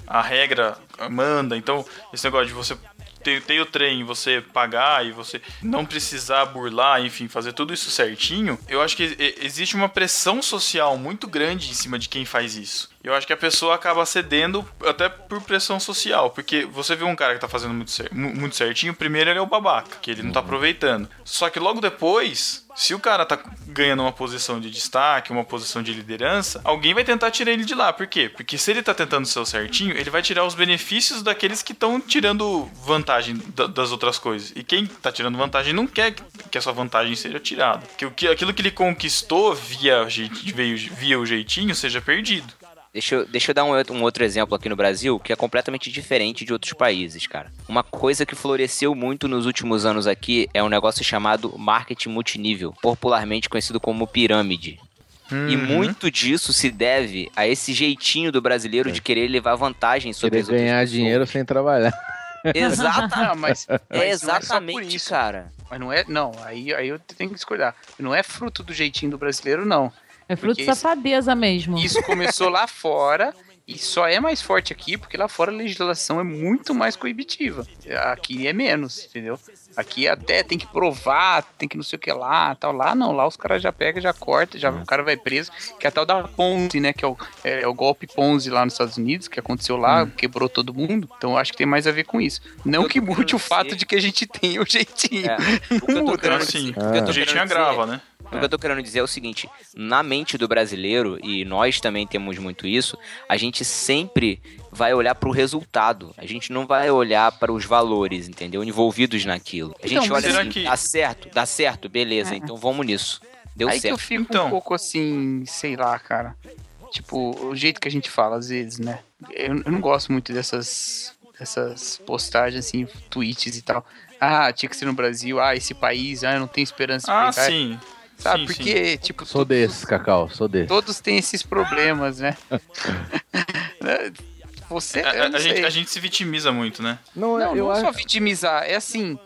A: a regra manda. Então, esse negócio de você ter, ter o trem, você pagar e você não precisar burlar, enfim, fazer tudo isso certinho, eu acho que existe uma pressão social muito grande em cima de quem faz isso. Eu acho que a pessoa acaba cedendo até por pressão social, porque você vê um cara que tá fazendo muito, cer- mu- muito certinho, primeiro ele é o babaca, que ele não tá aproveitando. Só que logo depois, se o cara tá ganhando uma posição de destaque, uma posição de liderança, alguém vai tentar tirar ele de lá. Por quê? Porque se ele tá tentando o certinho, ele vai tirar os benefícios daqueles que estão tirando vantagem da- das outras coisas. E quem tá tirando vantagem não quer que- que essa vantagem seja tirada. Que, aquilo que ele conquistou via, via o jeitinho seja perdido.
B: Deixa eu, deixa eu dar um, outro- um outro exemplo aqui no Brasil que é completamente diferente de outros países, cara. Uma coisa que floresceu muito nos últimos anos aqui é um negócio chamado marketing multinível, popularmente conhecido como pirâmide. E
A: Uhum.
B: muito disso se deve a esse jeitinho do brasileiro de querer levar vantagem sobre
C: Querer
B: as outras
C: ganhar
B: pessoas.
C: dinheiro sem trabalhar.
B: Exatamente.
F: Não, mas, mas
B: É
F: é
B: exatamente,
F: isso.
B: cara.
F: Mas não é. Não, aí, aí eu tenho que discordar. Não é fruto do jeitinho do brasileiro, não.
D: É fruto de safadeza mesmo.
F: Isso começou lá fora e só é mais forte aqui porque lá fora a legislação é muito mais coibitiva. Aqui é menos, entendeu? Aqui até tem que provar, tem que não sei o que lá, tal. Lá não, lá os caras já pegam, já corta, já o cara vai preso. Que é a tal da Ponzi, né? Que é o, é, é o golpe Ponzi lá nos Estados Unidos, que aconteceu lá, quebrou todo mundo. Então acho que tem mais a ver com isso. Não que mude o fato de que a gente tem o jeitinho.
B: É. O que eu tô
F: Muda,
B: querendo
F: né?
A: Assim,
B: o que eu tô
A: o jeitinho agrava, né?
B: O que eu tô querendo dizer é o seguinte: na mente do brasileiro, e nós também temos muito isso, a gente sempre vai olhar pro resultado. A gente não vai olhar para os valores, entendeu? Envolvidos naquilo. A gente
F: Então,
B: olha assim,
A: que-
B: dá certo, dá certo, beleza,
F: É.
B: então vamos nisso. Deu
F: Aí que eu
B: certo.
F: fico
A: Então.
F: um pouco assim, sei lá, cara. Tipo, o jeito que a gente fala às vezes, né? Eu, eu não gosto muito dessas, dessas postagens, assim, tweets e tal. Ah, tinha que ser no Brasil. Ah, esse país, ah, eu não tenho esperança de
A: Ah, sim.
F: Sabe?
A: Sim,
F: Porque, tipo,
C: Sou desses, Cacau, sou desses.
F: todos têm esses problemas, né? Né? Você,
A: A, a- a gente, a gente se vitimiza muito, né?
C: Não,
F: Não,
C: eu
F: não
C: acho.
F: só vitimizar, é assim,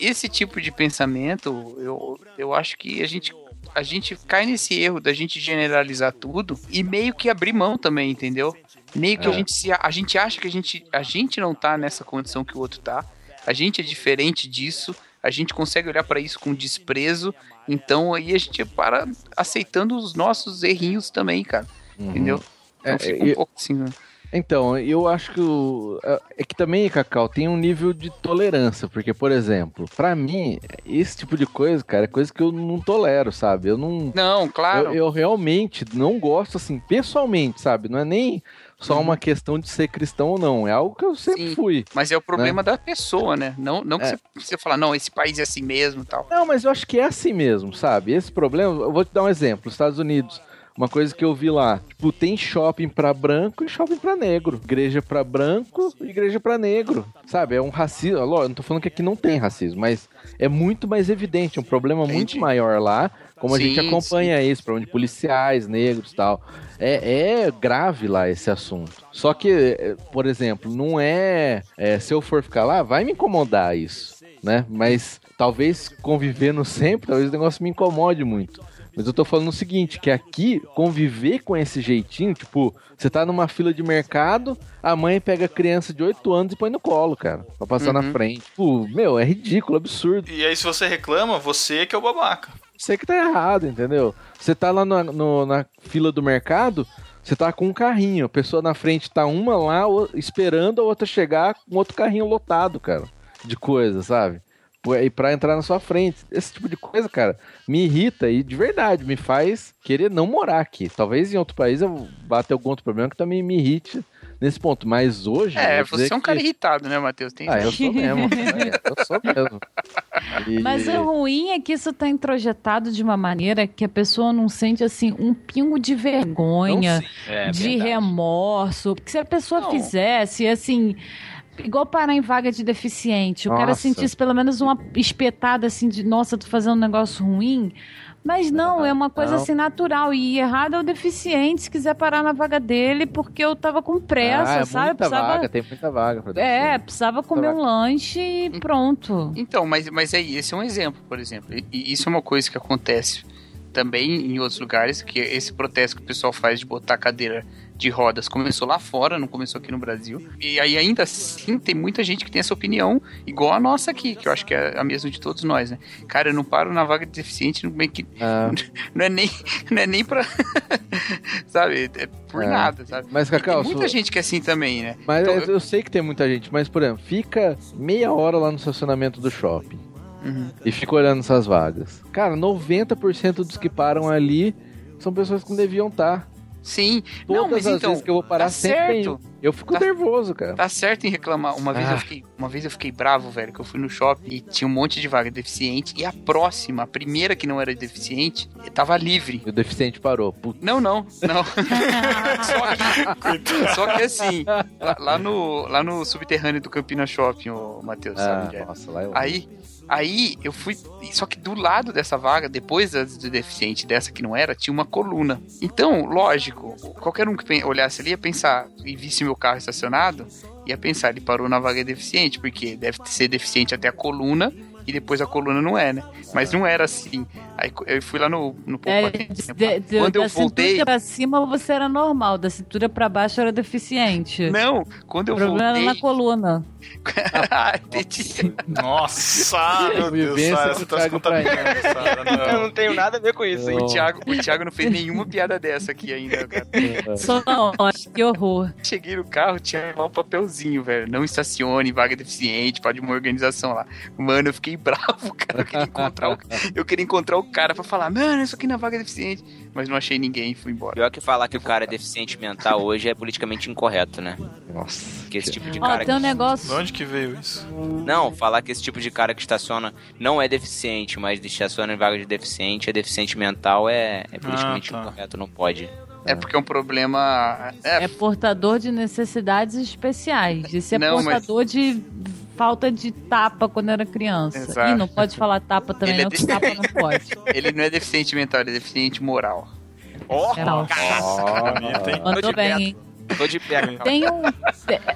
F: esse tipo de pensamento, eu, eu acho que a gente, a gente cai nesse erro da gente generalizar tudo e meio que abrir mão também, entendeu? Meio que a
C: É.
F: gente se, a gente acha que a gente, a gente não tá nessa condição que o outro tá, a gente é diferente disso, a gente consegue olhar pra isso com desprezo, então aí a gente para aceitando os nossos errinhos também, cara, entendeu? Então
C: É,
F: fica um
C: e-
F: pouco assim, né?
C: Então, eu acho que o, é- é que também, Cacau, tem um nível de tolerância, porque, por exemplo, pra mim, esse tipo de coisa, cara, é coisa que eu não tolero, sabe? Eu não.
F: Não, claro.
C: Eu, eu realmente não gosto, assim, pessoalmente, sabe? Não é nem só
F: Uhum.
C: uma questão de ser cristão ou não. É algo que eu sempre
F: Sim.
C: fui.
F: Mas é o problema da pessoa, né? Não, não que
C: É.
F: você, você fala, não, esse país é assim mesmo e tal.
C: Não, mas eu acho que é assim mesmo, sabe? Esse problema, eu vou te dar um exemplo. Os Estados Unidos, uma coisa que eu vi lá, tipo, tem shopping pra branco e shopping pra negro. Igreja pra branco e igreja pra negro. Sabe? É um racismo. Eu não tô falando que aqui não tem racismo, mas é muito mais evidente, é um problema
F: Entendi.
C: muito maior lá. Como a
F: Sim,
C: gente acompanha isso, problema de policiais, negros e tal. É, é grave lá esse assunto. Só que, é, por exemplo, não é, é, Se eu for ficar lá, vai me incomodar isso, né? Mas talvez convivendo sempre, talvez o negócio me incomode muito. Mas eu tô falando o seguinte, que aqui, conviver com esse jeitinho, tipo, você tá numa fila de mercado, a mãe pega a criança de 8 anos e põe no colo, cara, pra passar na
F: Uhum.
C: frente. Tipo, meu, é ridículo, absurdo.
A: E aí, se você reclama, você que é o babaca.
C: Você que tá errado, entendeu? Você tá lá na, no- na fila do mercado, você tá com um carrinho, a pessoa na frente tá uma lá esperando a outra chegar com outro carrinho lotado, cara, de coisa, sabe? E pra entrar na sua frente. Esse tipo de coisa, cara, me irrita e de verdade me faz querer não morar aqui. Talvez em outro país eu bata algum outro problema que também me irrite nesse ponto. Mas hoje.
F: É, você é um cara
C: que-
F: irritado, né, Matheus? Tem
C: Ah, eu sou mesmo. é, eu sou mesmo. E-
D: Mas o ruim é que isso tá introjetado de uma maneira que a pessoa não sente assim um pingo de vergonha,
B: É,
D: de
B: verdade.
D: remorso. Porque se a pessoa
F: Não.
D: fizesse assim. Igual parar em vaga de deficiente. O cara
C: Nossa.
D: sentisse pelo menos uma espetada assim de, nossa, tô fazendo um negócio ruim. Mas não, é uma coisa
C: não.
D: assim natural. E errado é o deficiente se quiser parar na vaga dele, porque eu tava com pressa,
C: ah, é
D: sabe?
C: muita
D: Precisava-
C: vaga, tem muita vaga pra
D: É,
C: deficiente.
D: precisava comer um lanche e pronto.
F: Então, mas, mas aí, esse é um exemplo, por exemplo. E, e isso é uma coisa que acontece também em outros lugares, que esse protesto que o pessoal faz de botar cadeira de rodas começou lá fora, não começou aqui no Brasil. E aí ainda assim tem muita gente que tem essa opinião igual a nossa aqui, que eu acho que é a mesma de todos nós, né? Cara, eu não paro na vaga de deficiente, não, é que,
C: Ah,
F: não é nem não é nem pra sabe, é por
C: É.
F: nada, sabe?
C: mas, Cacau,
F: tem muita
C: su-
F: gente que é assim também, né?
C: Mas
F: Então,
C: eu, eu sei que tem muita gente, mas, por exemplo, fica meia hora lá no estacionamento do shopping
F: Uhum.
C: e fica olhando essas vagas. Cara, 90% dos que param ali são pessoas que não deviam estar.
F: Sim,
C: Todas
F: não, mas
C: as
F: então,
C: vezes que eu vou parar,
F: tá
C: sempre
F: certo.
C: tem. Eu fico
F: Tá-
C: nervoso, cara.
F: Tá certo em reclamar. Uma vez,
C: Ah.
F: eu fiquei, uma vez eu fiquei bravo, velho, que eu fui no shopping e tinha um monte de vaga deficiente. E a próxima, a primeira que não era deficiente, tava livre.
C: E o deficiente parou. Puta.
F: Não, não, não. só, que, só que assim, lá, lá no, lá no subterrâneo do Campina Shopping, o Matheus, sabe
C: Ah,
F: onde é?
C: nossa, lá eu...
F: Aí, aí eu fui. Só que do lado dessa vaga, depois da do deficiente, dessa que não era, tinha uma coluna. Então, lógico, qualquer um que olhasse ali ia pensar e visse meu carro estacionado, ia pensar, ele parou na vaga deficiente, porque deve ser deficiente até a coluna. E depois a coluna não é, né? Mas não era assim. Aí eu fui lá no, no
D: É,
F: Poupa-
D: de- de-
F: Quando eu
D: da
F: voltei.
D: cintura pra cima você era normal, da cintura pra baixo era deficiente.
F: Não, quando
D: o
F: eu
D: problema
F: voltei.
D: era na coluna.
F: Ah.
A: Nossa, meu Deus, Sara, você tá contaminando, Sara.
B: Eu
A: Não.
B: tenho nada a ver com isso.
C: Eu-
F: O Thiago, o Thiago não fez nenhuma piada dessa aqui ainda, cara.
D: Só não, que horror.
F: Cheguei no carro, tinha lá um papelzinho, velho. Não estacione, vaga deficiente, pode uma organização lá. Mano, eu fiquei fiquei bravo, cara. Eu queria encontrar o, eu queria encontrar o cara pra falar, mano, isso aqui na vaga é deficiente. Mas não achei ninguém e fui embora.
B: Pior que falar que o cara é deficiente mental hoje é politicamente incorreto, né?
C: Nossa.
B: Porque esse tipo de
D: Ó,
B: cara.
D: tem um
B: que-
A: De
D: negócio.
A: onde que veio isso?
B: Não, falar que esse tipo de cara que estaciona não é deficiente, mas estaciona em vaga de deficiente, é deficiente mental, é, é politicamente
A: tá.
B: incorreto, não pode.
F: É porque é um problema. É,
D: É portador de necessidades especiais. Esse é
F: Não, mas-
D: portador de falta de tapa quando era criança.
F: Exato.
D: Ih, não pode falar tapa também,
F: Ele é
D: não, que
F: desse-
D: tapa não pode.
F: ele não é deficiente mental, ele é deficiente moral.
A: Ó,
D: É? Mandou bem, hein?
B: Tô de pé.
D: Tem um.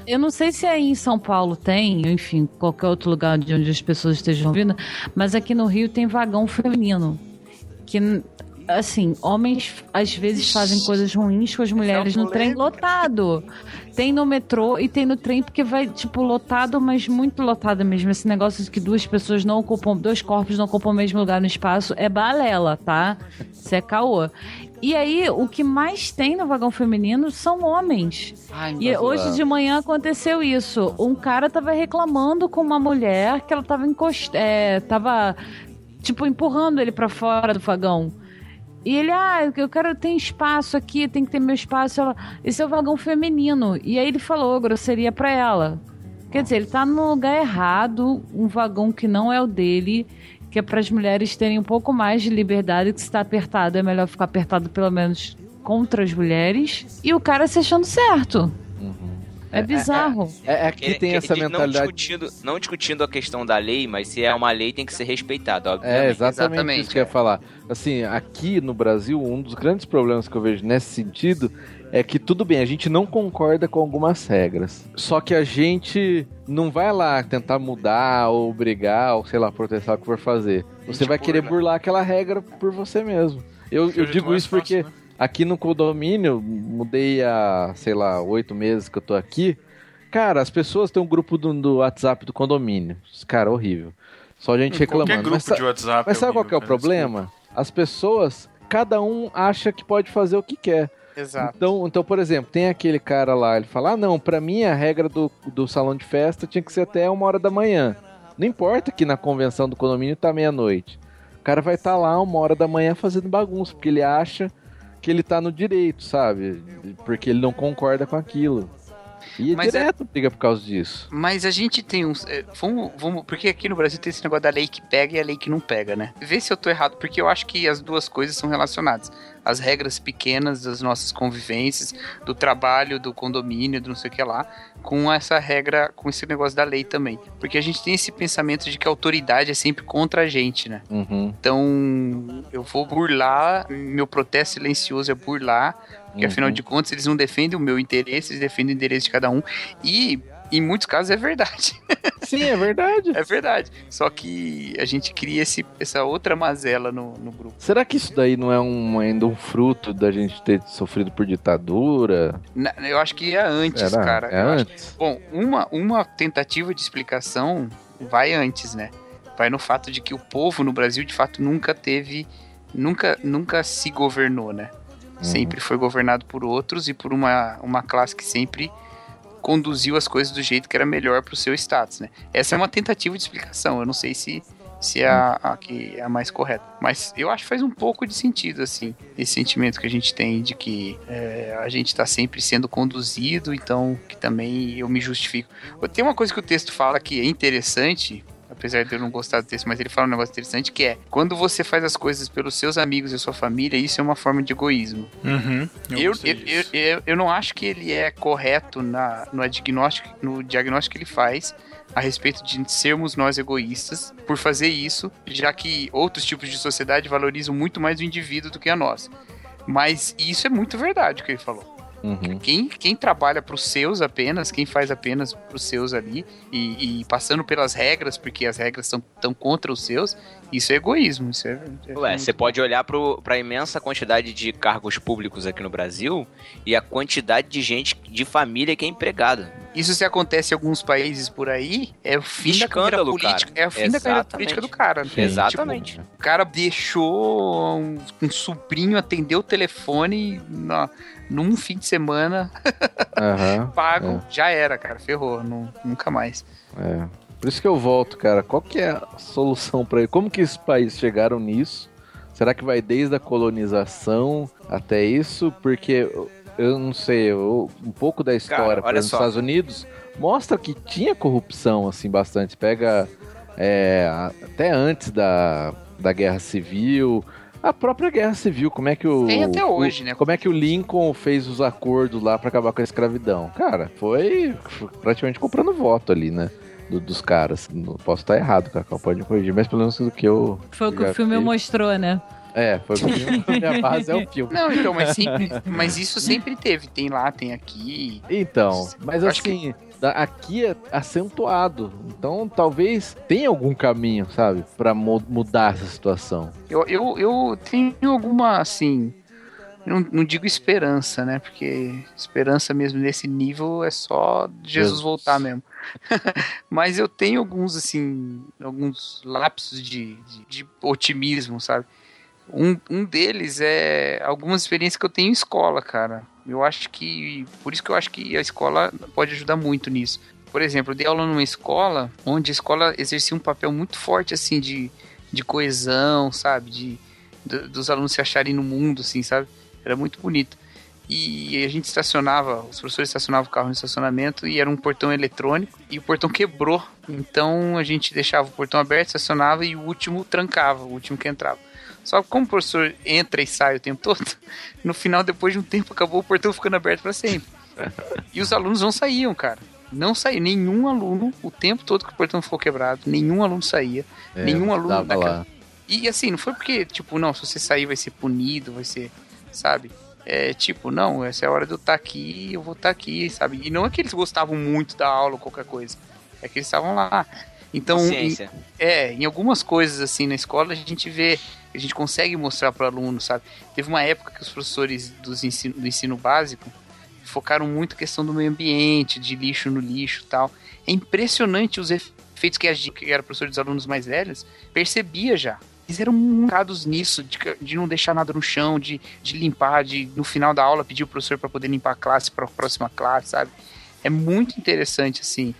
D: Eu não sei se aí em São Paulo tem, enfim, qualquer outro lugar de onde as pessoas estejam vindo, mas aqui no Rio tem vagão feminino. Que, assim, homens às vezes fazem coisas ruins com as mulheres no trem lotado. Tem no metrô e tem no trem porque vai, tipo, lotado, mas muito lotado mesmo. Esse negócio de que duas pessoas não ocupam, dois corpos não ocupam o mesmo lugar no espaço é balela, tá? Isso é caô. E aí, o que mais tem no vagão feminino são homens.
F: Ai,
D: E hoje de manhã aconteceu isso. Um cara tava reclamando com uma mulher que ela tava encost... é, tava tipo empurrando ele pra fora do vagão. E ele, ah, eu quero ter espaço aqui, tem que ter meu espaço. Ela, esse é o vagão feminino. E aí ele falou grosseria pra ela. Quer dizer, ele tá no lugar errado, um vagão que não é o dele, que é para as mulheres terem um pouco mais de liberdade, que se tá apertado é melhor ficar apertado pelo menos contra as mulheres. E o cara se achando certo. É bizarro.
C: É, é que
B: Ele-
C: tem
B: ele-
C: essa mentalidade.
B: Não discutindo, não discutindo a questão da lei, mas se é uma lei, tem que ser respeitada,
C: É,
B: obviamente.
C: exatamente,
F: Exatamente,
C: isso que eu ia
F: é.
C: falar. Assim, aqui no Brasil, um dos grandes problemas que eu vejo nesse sentido é que tudo bem, a gente não concorda com algumas regras. Só que a gente não vai lá tentar mudar ou brigar ou sei lá, protestar o que for fazer. Você
F: gente
C: vai querer
F: burla.
C: burlar aquela regra por você mesmo. Eu, eu digo isso porque
A: fácil, né?
C: Aqui no condomínio, mudei há, sei lá, oito meses que eu tô aqui. Cara, as pessoas têm um grupo do, do WhatsApp do condomínio. Cara, horrível. Só gente reclamando.
A: Qualquer grupo
C: Mas
A: de WhatsApp.
C: mas sabe qual que é o
A: horrível,
C: problema? As pessoas, cada um acha que pode fazer o que quer.
F: Exato.
C: Então, então, por exemplo, tem aquele cara lá, ele fala: ah, não, pra mim a regra do, do salão de festa tinha que ser até uma hora da manhã. Não importa que na convenção do condomínio tá meia-noite. O cara vai estar lá uma hora da manhã fazendo bagunça, porque ele acha que ele tá no direito, sabe? Porque ele não concorda com aquilo. E é
F: Mas é-
C: direto briga por causa disso.
F: Mas a gente tem uns. é, vamos, vamos. Porque aqui no Brasil tem esse negócio da lei que pega e a lei que não pega, né? Vê se eu tô errado, porque eu acho que as duas coisas são relacionadas. As regras pequenas das nossas convivências, do trabalho, do condomínio, do não sei o que lá, com essa regra, com esse negócio da lei também. Porque a gente tem esse pensamento de que a autoridade é sempre contra a gente, né?
C: Uhum.
F: Então, eu vou burlar, meu protesto silencioso é burlar, porque afinal
C: Uhum.
F: de contas eles não defendem o meu interesse, eles defendem o interesse de cada um. E em muitos casos é verdade.
C: Sim, é verdade.
F: é verdade. Só que a gente cria esse, essa outra mazela no, no grupo.
C: Será que isso daí não é um, ainda um fruto da gente ter sofrido por ditadura?
F: Na- eu acho que é antes, cara.
C: É
F: Eu acho-
C: antes?
F: Bom, uma, uma tentativa de explicação vai antes, né? Vai no fato de que o povo no Brasil, de fato, nunca teve. Nunca, nunca se governou, né?
C: Uhum.
F: Sempre foi governado por outros e por uma, uma classe que sempre conduziu as coisas do jeito que era melhor pro seu status, né? Essa é uma tentativa de explicação. Eu não sei se, se é a, a que é a mais correta. Mas eu acho que faz um pouco de sentido, assim, esse sentimento que a gente tem de que é, a gente tá sempre sendo conduzido, então que também eu me justifico. Tem uma coisa que o texto fala que é interessante, apesar de eu não gostar do texto, mas ele fala um negócio interessante que é quando você faz as coisas pelos seus amigos e sua família, isso é uma forma de egoísmo.
A: Uhum, eu,
F: Eu, eu, eu, eu não acho que ele é correto na, no, diagnóstico, no diagnóstico que ele faz a respeito de sermos nós egoístas por fazer isso, já que outros tipos de sociedade valorizam muito mais o indivíduo do que a nossa. Mas isso é muito verdade o que ele falou.
C: Uhum.
F: Quem, quem trabalha para os seus apenas, quem faz apenas para os seus ali e, e passando pelas regras, porque as regras estão tão contra os seus, isso é egoísmo. Isso é, é
B: Ué, você pode olhar pro, pra imensa quantidade de cargos públicos aqui no Brasil e a quantidade de gente de família que é empregada.
F: Isso se acontece em alguns países por aí, é o fim da carreira política.
B: cara.
F: É o fim da carreira
B: Exatamente.
F: política do cara. né?
B: Exatamente.
F: Tipo, o cara deixou um, um sobrinho atender o telefone na, num fim de semana
C: Aham.
F: pago, já era, cara, ferrou, nu- nunca mais.
C: É. Por isso que eu volto, cara. Qual que é a solução pra ele? Como que esses países chegaram nisso? Será que vai desde a colonização até isso? Porque eu- não sei, eu- um pouco da história
B: Cara,
C: por
B: olha
C: exemplo, nos. Estados Unidos mostra que tinha corrupção assim bastante. Pega é, até antes da, da Guerra Civil, a própria Guerra Civil, como é que o
F: Tem até
C: o-
F: hoje, né?
C: Como é que o Lincoln fez os acordos lá pra acabar com a escravidão? Cara, foi praticamente comprando voto ali, né? do- dos caras. Não posso estar errado, Cacau, pode me corrigir, mas pelo menos do que eu.
D: Foi o que o filme
C: vi.
D: mostrou, né?
C: É, foi o filme. Minha base é o filme.
F: Não, então, mas sempre, mas isso sempre teve. Tem lá, tem aqui.
C: Então, mas
F: Eu acho
C: assim, da- aqui é acentuado. Então talvez tenha algum caminho, sabe? Pra mu- mudar essa situação.
F: Eu, eu, eu tenho alguma, assim. Não, não digo esperança, né? Porque esperança mesmo nesse nível é só Jesus,
C: Jesus.
F: voltar mesmo. Mas eu tenho alguns, assim, alguns lapsos de, de, de otimismo, sabe? Um, um deles é algumas experiências que eu tenho em escola, cara. Eu acho que. Por isso que eu acho que a escola pode ajudar muito nisso. Por exemplo, eu dei aula numa escola onde a escola exercia um papel muito forte, assim, de, de coesão, sabe? De, do- dos alunos se acharem no mundo, assim, sabe? Era muito bonito. E a gente estacionava, os professores estacionavam o carro no estacionamento e era um portão eletrônico e o portão quebrou. Então a gente deixava o portão aberto, estacionava e o último trancava, o último que entrava. Só que como o professor entra e sai o tempo todo, no final, depois de um tempo, acabou o portão ficando aberto para sempre. E os alunos não saíam, cara. Não saía. Nenhum aluno, o tempo todo que o portão ficou quebrado, nenhum aluno saía.
C: É,
F: nenhum aluno daquela- e assim, não foi porque, tipo, não, se você sair vai ser punido, vai ser, sabe? É tipo, não, essa é a hora de eu estar aqui, eu vou estar aqui, sabe? E não é que eles gostavam muito da aula ou qualquer coisa, é que eles estavam lá. Então, em, é, em algumas coisas assim na escola a gente vê, a gente consegue mostrar para o aluno, sabe? Teve uma época que os professores dos ensino, do ensino básico focaram muito a questão do meio ambiente, de lixo no lixo e tal. É impressionante os efeitos que a gente, que era professor dos alunos mais velhos, percebia já. Eles eram focados nisso, de, de não deixar nada no chão, de, de limpar, de no final da aula pedir o professor para poder limpar a classe para a próxima classe, sabe? É muito interessante, assim,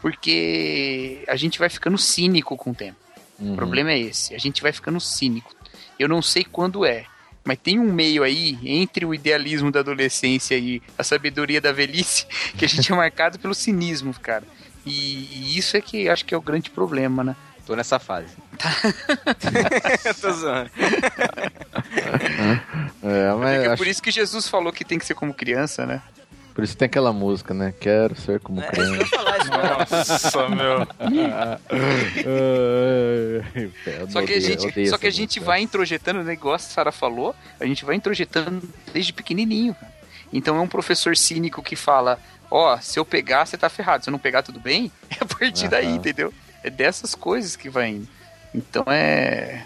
F: porque a gente vai ficando cínico com o tempo.
C: Uhum.
F: O problema é esse, a gente vai ficando cínico. Eu não sei quando é, mas tem um meio aí entre o idealismo da adolescência e a sabedoria da velhice que a gente é marcado pelo cinismo, cara. E, e isso é que acho que é o grande problema, né?
B: Tô nessa fase. Tô zoando.
C: É, mas
F: É
C: acho-
F: por isso que Jesus falou que tem que ser como criança, né?
C: por isso tem aquela música, né? Quero ser como
B: É,
C: criança.
A: Nossa, meu.
C: Eu
F: Só que a gente, só que a gente vai introjetando, né, igual a Sara falou, a gente vai introjetando desde pequenininho. cara. Então é um professor cínico que fala: Ó, se eu pegar, você tá ferrado. Se eu não pegar, tudo bem? É a partir daí, entendeu? É dessas coisas que vai indo. Então é.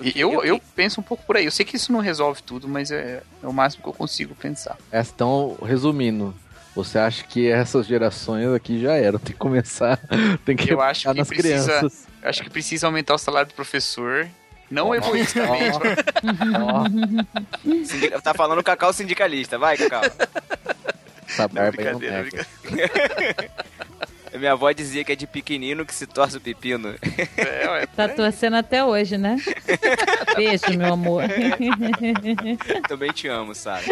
F: E Eu, eu penso um pouco por aí. Eu sei que isso não resolve tudo, mas é, é o máximo que eu consigo pensar.
C: é, então, resumindo, você acha que essas gerações aqui já eram? Tem que começar, tem que
F: Eu acho que
C: nas
F: precisa-
C: crianças.
F: Eu acho que precisa aumentar o salário do professor. Não
C: Ó.
F: egoístamente.
C: Ó,
B: Sindi- Tá falando Cacau sindicalista. Vai, Cacau.
C: essa
F: Não,
C: barba aí não
F: brincadeira, brincadeira.
B: Minha avó dizia que é de pequenino que se torce o pepino.
F: É, ué,
D: Tá torcendo até hoje, né? Beijo, meu amor.
B: Também te amo, sabe?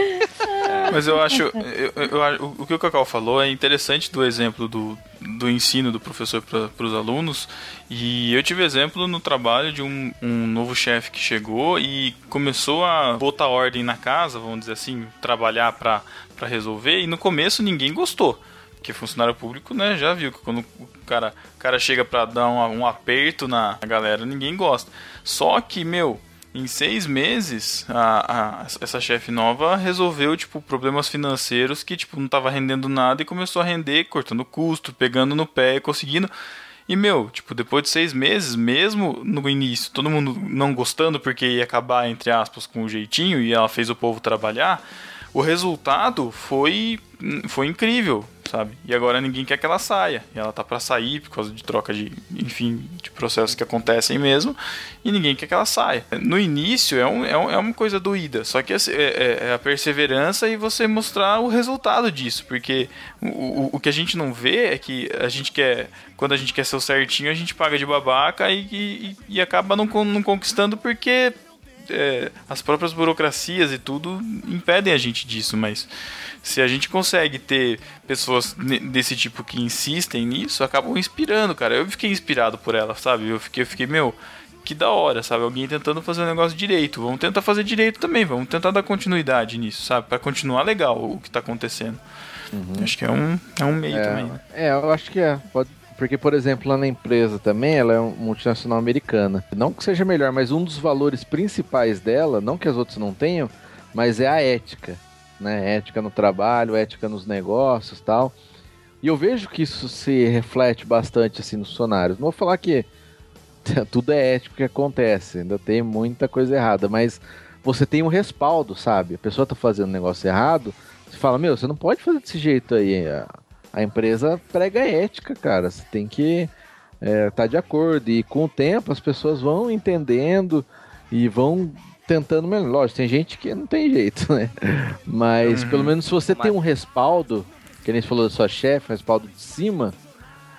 A: Mas eu acho, eu, eu o que o Cacau falou é interessante do exemplo do, do ensino do professor para os alunos. E eu tive exemplo no trabalho de um, um novo chefe que chegou e começou a botar ordem na casa, vamos dizer assim, trabalhar para resolver. E no começo ninguém gostou. Porque funcionário público, né, já viu que quando o cara, o cara chega pra dar um, um aperto na galera, ninguém gosta. Só que, meu, em seis meses, a, a- essa chefe nova resolveu, tipo, problemas financeiros que, tipo, não tava rendendo nada e começou a render, cortando custo, pegando no pé e conseguindo. E, meu, tipo, depois de seis meses, mesmo no início, todo mundo não gostando porque ia acabar, entre aspas, com o jeitinho e ela fez o povo trabalhar, o resultado foi, foi incrível, sabe? E agora ninguém quer que ela saia. E ela tá pra sair por causa de troca de, enfim, de processos que acontecem mesmo. E ninguém quer que ela saia. No início é, um, é, um- é uma coisa doída, só que é, é- é a perseverança e você mostrar o resultado disso. Porque o, o, o que a gente não vê é que a gente quer, quando a gente quer ser o certinho, a gente paga de babaca e, e, e acaba não, não conquistando porque é, as próprias burocracias e tudo impedem a gente disso, mas se a gente consegue ter pessoas desse tipo que insistem nisso, acabam inspirando, cara. Eu fiquei inspirado por ela, sabe? Eu fiquei, eu fiquei meu, que da hora, sabe? Alguém tentando fazer o negócio direito. Vamos tentar fazer direito também, vamos tentar dar continuidade nisso, sabe? Pra continuar legal o que tá acontecendo. Acho que é um, é um meio também. né?
C: É, eu acho que é. Pode- Porque, por exemplo, lá na empresa também, ela é uma multinacional americana. Não que seja melhor, mas um dos valores principais dela, não que as outras não tenham, mas é a ética. Né? Ética no trabalho, ética nos negócios tal. E eu vejo que isso se reflete bastante assim nos funcionários. Não vou falar que tudo é ético que acontece, ainda tem muita coisa errada, mas você tem um respaldo, sabe? A pessoa tá fazendo um negócio errado, você fala, meu, você não pode fazer desse jeito aí. A, empresa prega ética, cara. Você tem que estar tá de acordo. E com o tempo as pessoas vão entendendo e vão tentando melhor. Lógico, tem gente que não tem jeito, né? Mas
B: Uhum.
C: pelo menos se você
B: Mas-
C: tem um respaldo, que nem você falou da sua chefe, um respaldo de cima,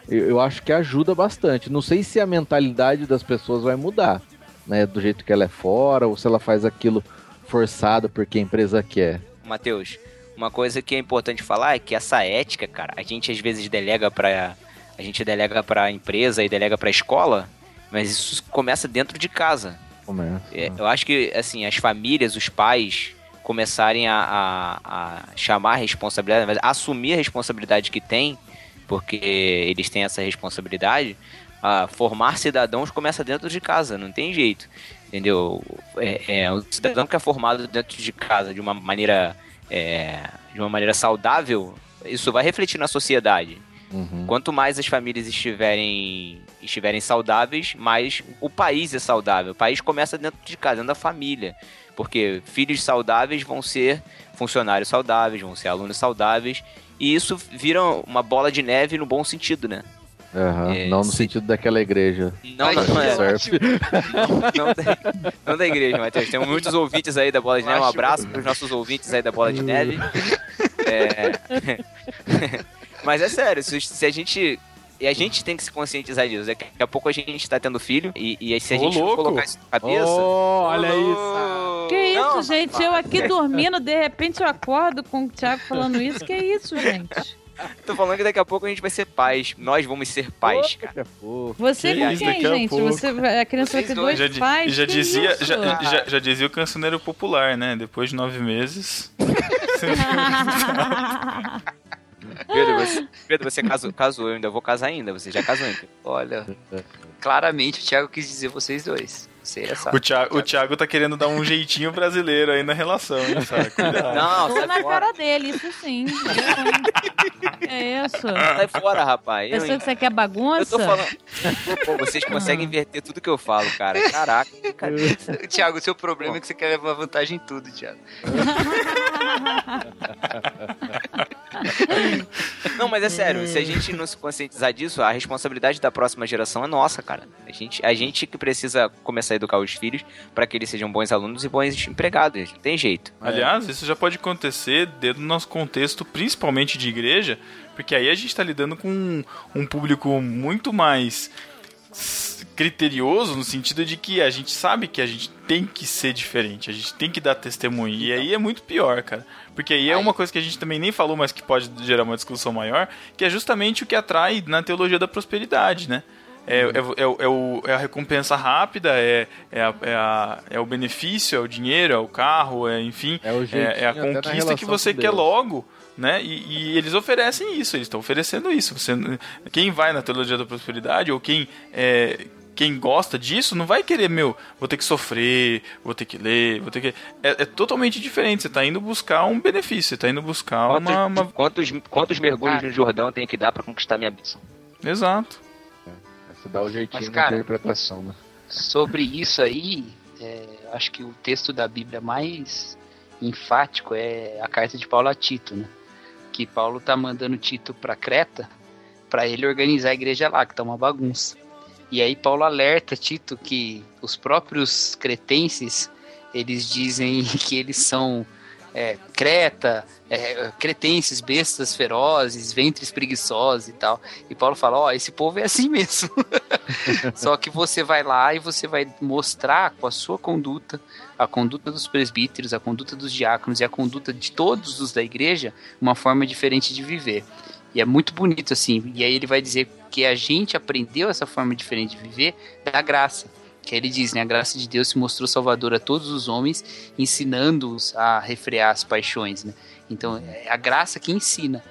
C: eu, eu acho que ajuda bastante. Não sei se a mentalidade das pessoas vai mudar, né? Do jeito que ela é fora, ou se ela faz aquilo forçado porque a empresa quer.
B: Matheus, uma coisa que é importante falar é que essa ética, cara, a gente às vezes delega pra. A gente delega pra empresa e delega pra escola, mas isso começa dentro de casa.
C: Começa.
B: É, eu acho que, assim, as famílias, os pais começarem a, a- a chamar a responsabilidade, mas assumir a responsabilidade que tem, porque eles têm essa responsabilidade, a formar cidadãos começa dentro de casa, não tem jeito. Entendeu? É, é, o cidadão que é formado dentro de casa de uma maneira, é, de uma maneira saudável, isso vai refletir na sociedade.
C: Uhum.
B: Quanto mais as famílias estiverem, estiverem saudáveis, mais o país é saudável. O país começa dentro de casa, dentro da família. Porque filhos saudáveis vão ser funcionários saudáveis, vão ser alunos saudáveis. E isso vira uma bola de neve no bom sentido, né?
C: Aham,
B: É,
C: não no
B: se-
C: sentido daquela igreja.
B: Não, não, não é. Não da, não da igreja, Matheus. Temos muitos ouvintes aí da Bola de Neve. Um abraço para os nossos ouvintes aí da Bola de Neve. É... Mas é sério, se, se a gente. E a gente tem que se conscientizar disso. Daqui a pouco a gente tá tendo filho. E, e se a
A: Ô,
B: gente
A: louco.
B: colocar isso na cabeça.
C: Oh, olha
B: Ô,
C: isso.
D: Que isso,
B: não,
D: gente? Eu aqui dormindo, de repente eu acordo com o Thiago falando isso. Que isso, gente?
B: Tô falando que daqui a pouco a gente vai ser pais. Nós vamos ser pais, cara.
C: Que fofo.
D: Você
A: Que
D: com
A: isso,
D: quem,
A: daqui a
D: gente?
A: pouco.
D: Você, vai- a criança vai
B: Vocês
D: ter
B: dois.
A: Já,
D: pais?
A: já dizia,
D: isso?
A: já, já, já dizia o cancioneiro popular, né? Depois de nove meses.
B: Pedro, você, Pedro, você casou, casou, eu ainda vou casar ainda. Você já casou ainda.
F: Olha, claramente o Thiago quis dizer vocês dois. Você é sabe.
A: O Thiago, o Thiago tá querendo dar um jeitinho brasileiro aí na relação, hein, sabe? Cuidado.
B: Não, sai
D: na
B: fora.
D: cara dele, isso sim. É isso.
B: Sai fora, rapaz. Eu,
D: Pensou que você quer bagunça?
B: Eu tô falando. Pô, vocês conseguem inverter tudo que eu falo, cara. Caraca. cara.
F: Thiago, o seu problema é que você quer levar vantagem em tudo, Thiago.
B: Não, mas é sério, se a gente não se conscientizar disso, a responsabilidade da próxima geração é nossa, cara. A gente, a gente que precisa começar a educar os filhos para que eles sejam bons alunos e bons empregados. Não tem jeito.
A: Aliás, isso já pode acontecer dentro do nosso contexto, principalmente de igreja, porque aí a gente está lidando com um, um público muito mais criterioso no sentido de que a gente sabe que a gente tem que ser diferente, a gente tem que dar testemunho. E aí é muito pior, cara. Porque aí é uma coisa que a gente também nem falou, mas que pode gerar uma discussão maior, que é justamente o que atrai na teologia da prosperidade, né? É, é, é, o- é o- é a recompensa rápida, é, é, a- é, a- é o benefício, é o dinheiro, é o carro, é enfim,
C: É o
A: é,
C: jeitinho
A: é a conquista que você quer logo, né? E, e eles oferecem isso, eles estão oferecendo isso. Você, quem vai na teologia da prosperidade ou quem é, quem gosta disso não vai querer, meu, vou ter que sofrer, vou ter que ler, vou ter que. É, é totalmente diferente. Você tá indo buscar um benefício, você tá indo buscar
B: Quantos,
A: uma. uma-
B: quantos, quantos mergulhos no Jordão eu tenho que dar para conquistar minha bênção?
A: Exato.
C: Você dá o jeitinho
F: Mas,
C: na
F: cara,
C: interpretação, né?
F: Sobre isso aí, é, acho que o texto da Bíblia mais enfático é a carta de Paulo a Tito, né? Que Paulo tá mandando Tito para Creta para ele organizar a igreja lá, que tá uma bagunça. E aí Paulo alerta Tito que os próprios cretenses eles dizem que eles são é, Creta, é, cretenses, bestas ferozes, ventres preguiçosos e tal. E Paulo fala: Ó, esse povo é assim mesmo. Só que você vai lá e você vai mostrar com a sua conduta, a conduta dos presbíteros, a conduta dos diáconos e a conduta de todos os da igreja, uma forma diferente de viver. E é muito bonito assim. E aí ele vai dizer que a gente aprendeu essa forma diferente de viver da graça. Que ele diz, né? A graça de Deus se mostrou salvadora a todos os homens, ensinando-os a refrear as paixões, né? Então, é a graça que ensina.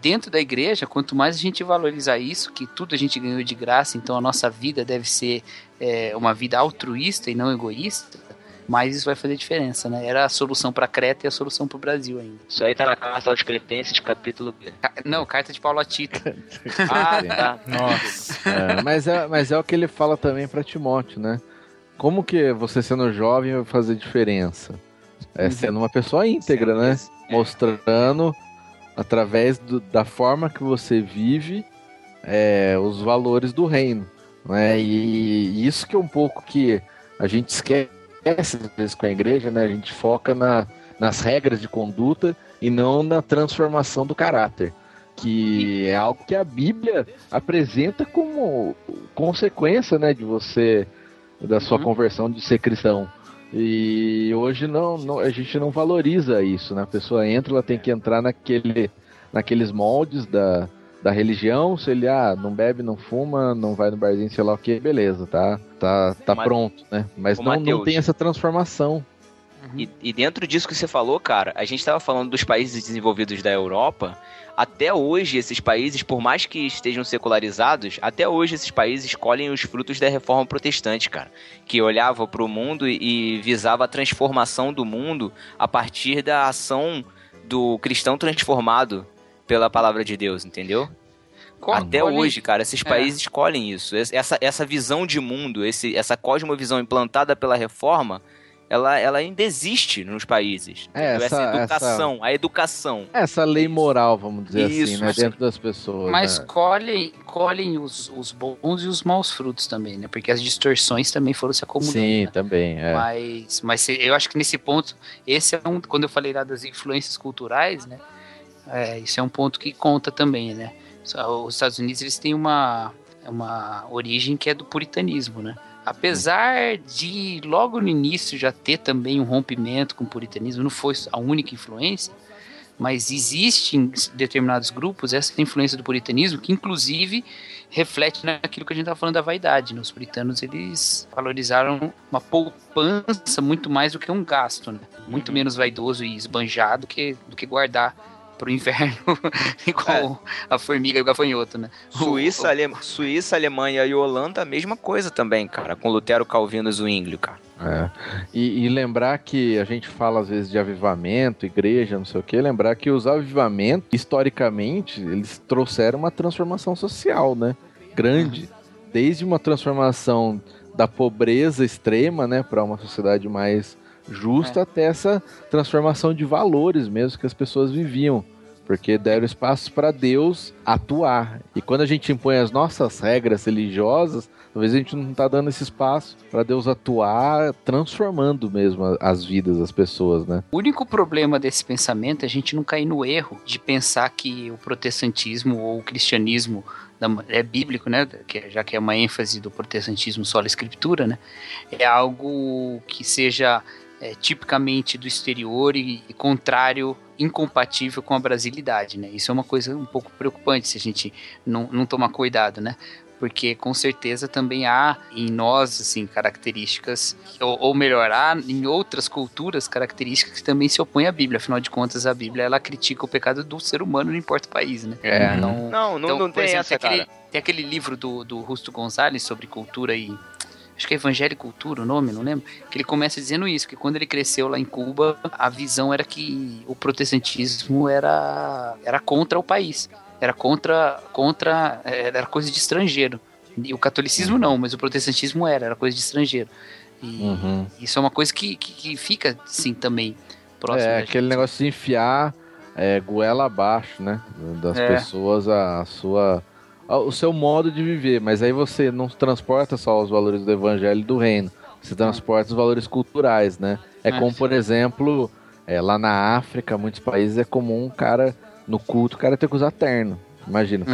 F: Dentro da igreja, quanto mais a gente valorizar isso, que tudo a gente ganhou de graça, então a nossa vida deve ser é, uma vida altruísta e não egoísta, mais isso vai fazer diferença, né? Era a solução para Creta e a solução para o Brasil ainda.
B: Isso aí tá na carta aos Cretenses, capítulo.
F: Ca- Não, carta de Paulo a Tito.
B: Ah, tá.
A: Nossa.
C: É, mas, é, mas é o que ele fala também pra Timóteo, né? Como que você sendo jovem vai fazer diferença? É sendo uma pessoa íntegra, né? Mostrando através do- da forma que você vive é, os valores do reino, né? E, e isso que é um pouco que a gente esquece às vezes com a igreja, né? A gente foca na, nas regras de conduta e não na transformação do caráter, que é algo que a Bíblia apresenta como consequência, né, de você da sua conversão de ser cristão. E hoje não, não- a gente não valoriza isso, né? A pessoa entra, ela tem que entrar naquele, naqueles moldes da, da religião. Se ele ah, não bebe, não fuma, não vai no barzinho, sei lá o que, beleza, tá, tá, tá
B: Ma-
C: pronto, né? Mas não, não tem essa transformação.
B: E, e dentro disso que você falou, cara, a gente tava falando dos países desenvolvidos da Europa. Até hoje, esses países, por mais que estejam secularizados, até hoje esses países colhem os frutos da reforma protestante, cara. Que olhava para o mundo e, visava a transformação do mundo a partir da ação do cristão transformado pela palavra de Deus, entendeu? Até
F: Olha aí.
B: hoje, cara, esses
F: É.
B: países escolhem isso. Essa, essa visão de mundo, esse, essa cosmovisão implantada pela reforma, ela, ela ainda existe nos países.
C: É, essa-
B: essa educação, a educação.
C: Essa lei moral, vamos dizer
B: Isso,
C: assim, né? Dentro das pessoas.
F: Mas
C: né?
F: colhem, colhem os, os bons e os maus frutos também, né? Porque as distorções também foram se acumulando.
C: Sim,
F: né?
C: também. É.
F: Mas, mas eu acho que nesse ponto, esse é um. Quando eu falei lá das influências culturais, né? É, isso é um ponto que conta também, né? Os Estados Unidos eles têm uma, uma origem que é do puritanismo, né? Apesar de logo no início já ter também um rompimento com o puritanismo, não foi a única influência, mas existe em determinados grupos essa influência do puritanismo que inclusive reflete naquilo que a gente estava falando da vaidade. Né? Os puritanos eles valorizaram uma poupança muito mais do que um gasto, né? muito menos vaidoso e esbanjado que, do que guardar para o inverno igual a formiga e o gafanhoto, né?
B: Suíça, Ale... Suíça, Alemanha e Holanda, a mesma coisa também, cara, com Lutero, Calvino e Zwinglio, cara.
C: É. E, e lembrar que a gente fala às vezes de avivamento, igreja, não sei o que, lembrar que os avivamentos, historicamente, eles trouxeram uma transformação social, né? Grande. Desde uma transformação da pobreza extrema, né, para uma sociedade mais justa, até essa transformação de valores mesmo que as pessoas viviam. Porque deram espaço para Deus atuar. E quando a gente impõe as nossas regras religiosas, talvez a gente não está dando esse espaço para Deus atuar, transformando mesmo as vidas das pessoas, né?
F: O único problema desse pensamento é a gente não cair no erro de pensar que o protestantismo ou o cristianismo é bíblico, né? que- Já que é uma ênfase do protestantismo só a escritura, né? É algo que seja é, tipicamente do exterior e, e contrário, incompatível com a brasilidade, né? Isso é uma coisa um pouco preocupante se a gente não, não tomar cuidado, né? porque com certeza também há em nós assim características ou, ou melhor há em outras culturas características que também se opõem à Bíblia afinal de contas a Bíblia ela critica o pecado do ser humano não importa o país né
B: É.
F: então,
B: Não, não,
F: então,
B: não tem
F: exemplo,
B: essa,
F: tem aquele,
B: cara.
F: tem aquele livro do, do Rusto Gonzalez sobre cultura e acho que é Evangelho e Cultura o nome, não lembro, que ele começa dizendo isso, que quando ele cresceu lá em Cuba, a visão era que o protestantismo era, era contra o país, era contra, contra era coisa de estrangeiro. E o catolicismo não, mas o protestantismo era, era coisa de estrangeiro. E
C: Uhum.
F: isso é uma coisa que, que, que fica, sim, também. próximo.
C: é, aquele negócio de enfiar é, goela abaixo, né? Das
F: É.
C: pessoas a, a sua. O seu modo de viver. Mas aí você não transporta só os valores do evangelho e do reino. Você transporta os valores culturais, né? É
F: É,
C: como, por exemplo, é, lá na África, muitos países é comum o cara, no culto, o cara ter que usar terno. Imagina,
F: Uhum.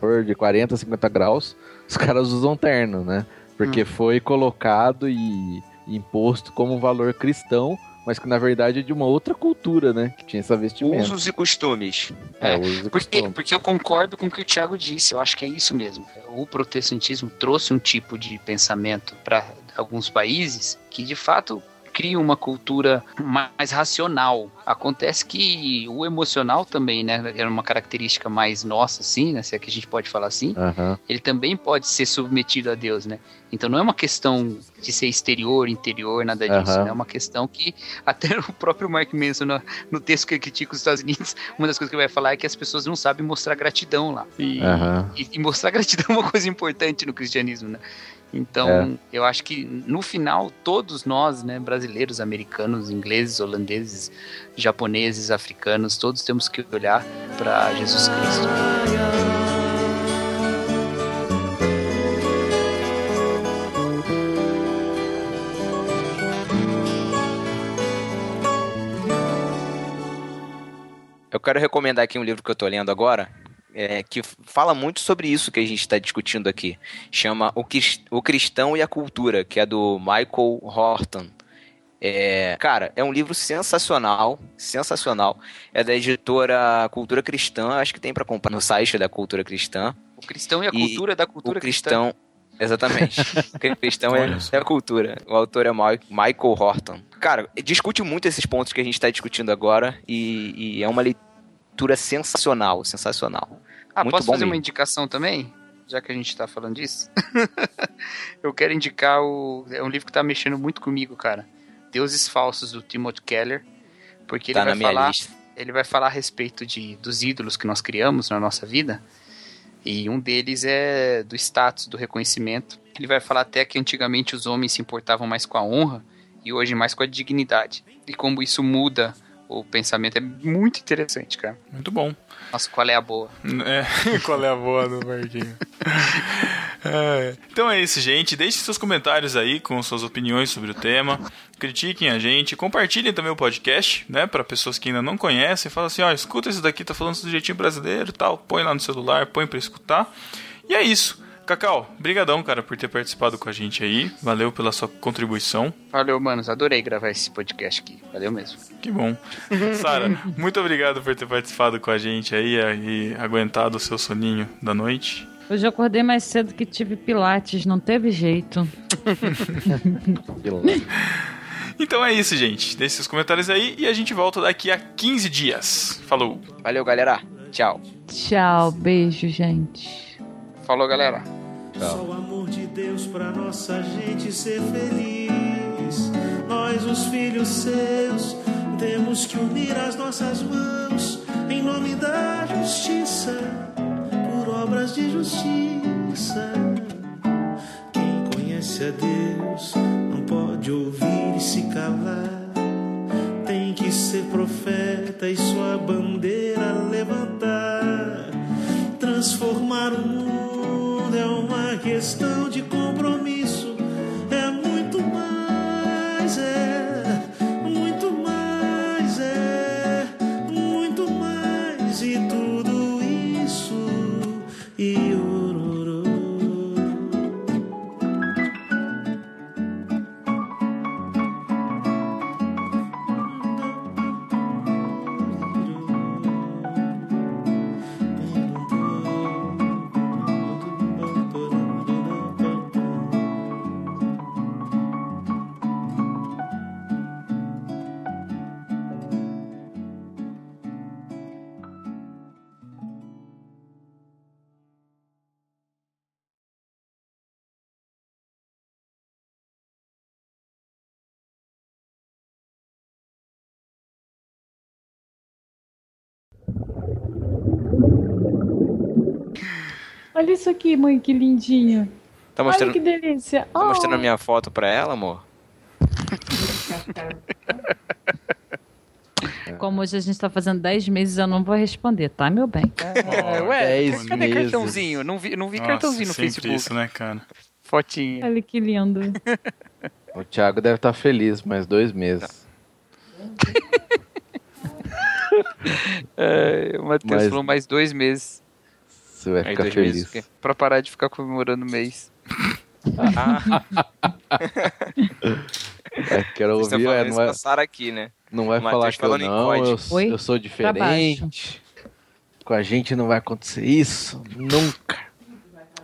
C: calor de 40, 50 graus, os caras usam terno, né? Porque
F: Uhum.
C: foi colocado e imposto como um valor cristão, mas que na verdade é de uma outra cultura, né? Que tinha essa vestimenta.
B: Usos e costumes.
C: É,
F: É,
C: usos e
F: Porque,
C: costumes.
F: porque eu concordo com o que o Thiago disse, eu acho que é isso mesmo. O protestantismo trouxe um tipo de pensamento para alguns países que de fato cria uma cultura mais racional. Acontece que o emocional também, né, é uma característica mais nossa, assim, né, se é que a gente pode falar assim,
C: Aham.
F: ele também pode ser submetido a Deus, né? Então não é uma questão de ser exterior, interior, nada disso,
C: Aham.
F: né? É uma questão que até o próprio Mark Manson, no, no texto que ele critica os Estados Unidos, uma das coisas que ele vai falar é que as pessoas não sabem mostrar gratidão lá. E,
C: Aham.
F: e- e mostrar gratidão é uma coisa importante no cristianismo, né? Então,
C: É.
F: eu acho que no final, todos nós, né, brasileiros, americanos, ingleses, holandeses, japoneses, africanos, todos temos que olhar para Jesus Cristo.
B: Eu quero recomendar aqui um livro que eu tô lendo agora, é, que fala muito sobre isso que a gente está discutindo aqui. Chama o, o Cristão e a Cultura, que é do Michael Horton. É, cara, é um livro sensacional, sensacional. É da editora Cultura Cristã, acho que tem para comprar no site da Cultura Cristã.
F: O cristão e a
B: E
F: cultura da cultura
B: o cristão, exatamente. o cristão é, é a cultura. O autor é Michael Horton. Cara, discute muito esses pontos que a gente está discutindo agora e, e é uma leitura sensacional, sensacional.
F: Ah,
B: Muito
F: posso
B: bom
F: fazer uma
B: mesmo.
F: indicação também? Já que a gente tá falando disso. eu quero indicar o. É um livro que tá mexendo muito comigo, cara. Deuses Falsos, do Timothy Keller. Porque ele
B: tá
F: vai
B: na minha
F: falar.
B: lista.
F: Ele vai falar a respeito de, dos ídolos que nós criamos na nossa vida. E um deles é do status, do reconhecimento. Ele vai falar até que antigamente os homens se importavam mais com a honra e hoje mais com a dignidade. E como isso muda o pensamento é muito interessante, cara.
A: Muito bom.
F: Nossa, qual é a boa?
A: É, qual é a boa do Marquinhos? É, Então é isso, gente. Deixe seus comentários aí com suas opiniões sobre o tema. Critiquem a gente. Compartilhem também o podcast, né? Para pessoas que ainda não conhecem. Fala assim: ó, escuta esse daqui, tá falando do jeitinho brasileiro e tal. Põe lá no celular, põe pra escutar. E é isso. Cacau, brigadão, cara, por ter participado com a gente aí. Valeu pela sua contribuição.
F: Valeu, manos. Adorei gravar esse podcast aqui. Valeu mesmo.
A: Que bom. Sara, muito obrigado por ter participado com a gente aí e aguentado o seu soninho da noite.
D: Hoje eu acordei mais cedo que tive pilates, não teve jeito.
A: Então é isso, gente. Deixe seus comentários aí e a gente volta daqui a 15 dias. Falou!
B: Valeu, galera. Tchau.
D: Tchau, beijo, gente.
F: Falou, galera.
G: Só o amor de Deus pra nossa gente ser feliz. Nós, os filhos seus, temos que unir as nossas mãos em nome da justiça, por obras de justiça. Quem conhece a Deus não pode ouvir e se calar. Tem que ser profeta e sua bandeira levantar. Transformar o mundo uma
D: Olha isso aqui, mãe, que lindinho.
B: Tá
D: Olha
B: mostrando,
D: que delícia.
B: tá mostrando
D: Oh.
B: a minha foto pra ela, amor?
D: como hoje a gente tá fazendo 10 meses, eu não vou responder, tá, meu bem?
F: É, ué,
C: Dez
F: cadê
C: meses.
F: cartãozinho? Não vi, não vi
A: Nossa,
F: cartãozinho no Facebook.
A: isso, né, cara?
F: Fotinha.
D: Olha que lindo.
C: O Thiago deve estar feliz, mais dois meses.
F: É, o Matheus
C: Mas-
F: falou mais dois meses
C: Você vai
B: Aí
C: ficar
B: dois
C: feliz.
B: meses,
F: pra parar de ficar comemorando o mês.
C: É, quero
B: Vocês
C: ouvir, é, não
B: a Sara aqui, né?
C: não vai falar que eu não, eu,
D: Oi?
C: eu sou diferente. Com a gente não vai acontecer isso, nunca.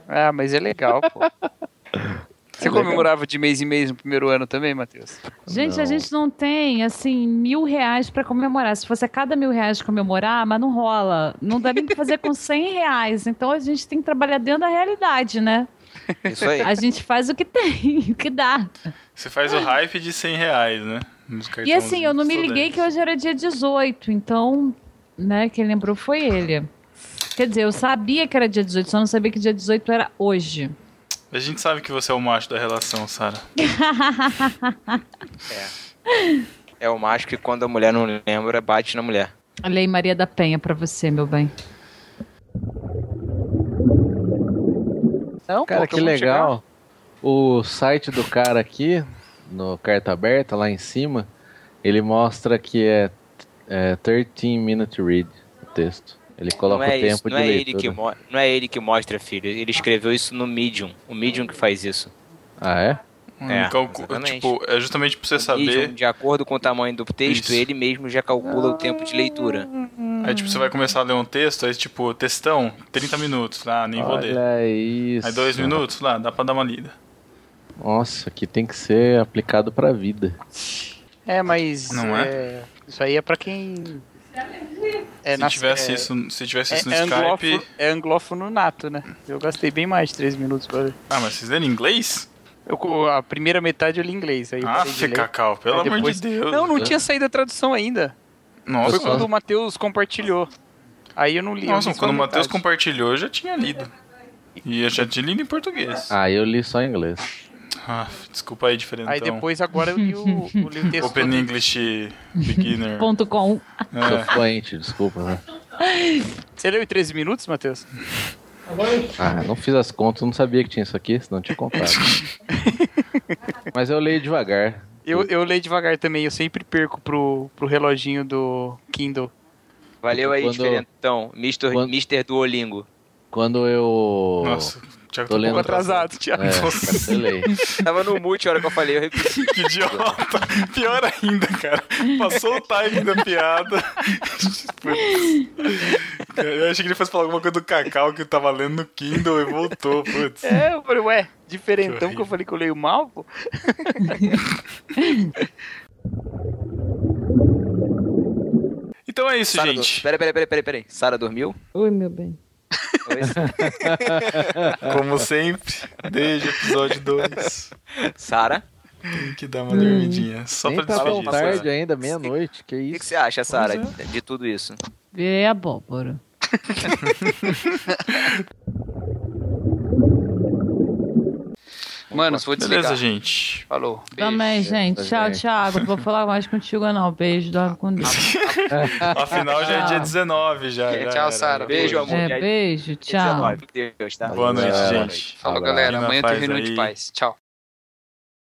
F: Ah, mas é legal, pô. Você comemorava de mês em mês no primeiro ano também, Matheus?
D: Gente,
C: Não.
D: a gente não tem, assim, mil reais pra comemorar. Se fosse a cada mil reais comemorar, mas não rola. Não dá nem pra fazer com 100 reais. Então a gente tem que trabalhar dentro da realidade, né?
B: Isso aí.
D: A gente faz o que tem, o que dá.
A: Você faz o hype de 100 reais, né?
D: E assim, eu não me liguei que hoje era dia 18, então, né, quem lembrou foi ele. Quer dizer, eu sabia que era dia 18, só não sabia que dia 18 era hoje.
A: A gente sabe que você é o macho da relação, Sara.
B: É o macho que quando a mulher não lembra, bate na mulher.
D: Lei Maria da Penha pra você, meu bem.
F: Não,
C: Cara,
F: pô,
C: que legal. O site do cara aqui, no Carta Aberta, lá em cima, ele mostra que é, é 13 minute read o texto. Ele coloca
B: não é
C: o tempo
B: isso, não
C: de
B: é, ele
C: leitura.
B: que mo- não é ele que mostra, filho. Ele escreveu isso no Medium. O Medium que faz isso.
C: Ah, é?
B: É,
A: Hum,
B: exatamente.
A: tipo, é justamente pra você
B: O Medium,
A: saber.
B: de acordo com o tamanho do texto,
A: Isso.
B: ele mesmo já calcula o tempo de leitura.
A: Aí, tipo, você vai começar a ler um texto, aí, tipo, textão, 30 minutos. Ah, nem vou ler.
C: Olha isso.
A: Aí, dois minutos, lá, dá pra dar uma lida.
C: Nossa, aqui tem que ser aplicado pra vida.
F: É, mas
A: Não é?
F: é, isso aí é pra quem. É,
A: se,
F: nas-
A: tivesse
F: é-
A: isso, se tivesse
F: é,
A: isso no
F: é
A: Skype.
F: anglófono, é anglófono nato, né? Eu gastei bem mais de 3 minutos pra ler.
A: Ah, mas vocês leram em inglês?
F: Eu, a primeira metade eu li em inglês. Aí
A: Ah,
F: ler.
A: Cacau, pelo
F: Aí
A: amor
F: depois-
A: de Deus.
F: Não, não tinha saído a tradução ainda.
A: Nossa,
F: Foi quando o Matheus compartilhou. Aí eu não li.
A: Nossa,
F: li
A: quando o Matheus compartilhou, eu já tinha lido. E eu já tinha lido em português.
C: Ah, eu li só em inglês.
A: Ah, desculpa aí, diferentão.
F: Aí depois agora eu li o, eu li o texto.
A: Open. English Beginner.
D: Ponto com.
C: Sou
A: é.
C: fluente, desculpa. Né?
F: Você leu em 13 minutos, Matheus?
C: Ah, não fiz as contas, não sabia que tinha isso aqui, senão tinha contado. Mas eu leio devagar.
F: Eu, eu leio devagar também, eu sempre perco pro, pro reloginho do Kindle.
B: Valeu aí,
C: Quando-
B: diferentão. Mister,
C: quando-
B: Mister Duolingo.
C: Quando eu.
A: Nossa, o Thiago
C: Tô
A: tá um
C: lendo
A: pouco
F: Atrasado, Thiago.
C: É, cancelei.
B: Tava no mute a hora que eu falei, eu repeti.
A: Que idiota. Pior ainda, cara. Passou o timing da piada. Putz. Eu achei que ele fosse falar alguma coisa do Cacau que eu tava lendo no Kindle e voltou, putz.
F: É, eu falei, ué, diferentão
A: Que
F: que eu falei que eu leio mal, pô.
A: Então é isso,
B: Sara,
A: gente.
B: Peraí, peraí, peraí, peraí, peraí. Sara dormiu?
D: Oi, meu bem.
A: Como sempre, desde o episódio 2.
B: Sara?
A: Tem que dar uma dormidinha. Só
C: Nem
A: pra
C: tá
A: despedir.
C: tarde ainda, meia-noite, que
B: O que,
C: isso.
B: que você acha, Sara,
A: Pois
B: de, de tudo isso?
D: Virei abóbora.
F: Mano, se for desligar.
A: Beleza, gente.
F: Falou. Beijo.
D: Também, gente. Tchau. Thiago. Não vou falar mais contigo, não. Beijo, dorme com Deus.
A: Afinal, já é dia 19 já. já
F: Tchau. Sara.
B: Beijo, amor.
D: É, beijo, tchau.
B: 19, Deus, tá?
A: Boa noite, gente.
F: Falou, galera. Amanhã tem reunião de paz. Tchau.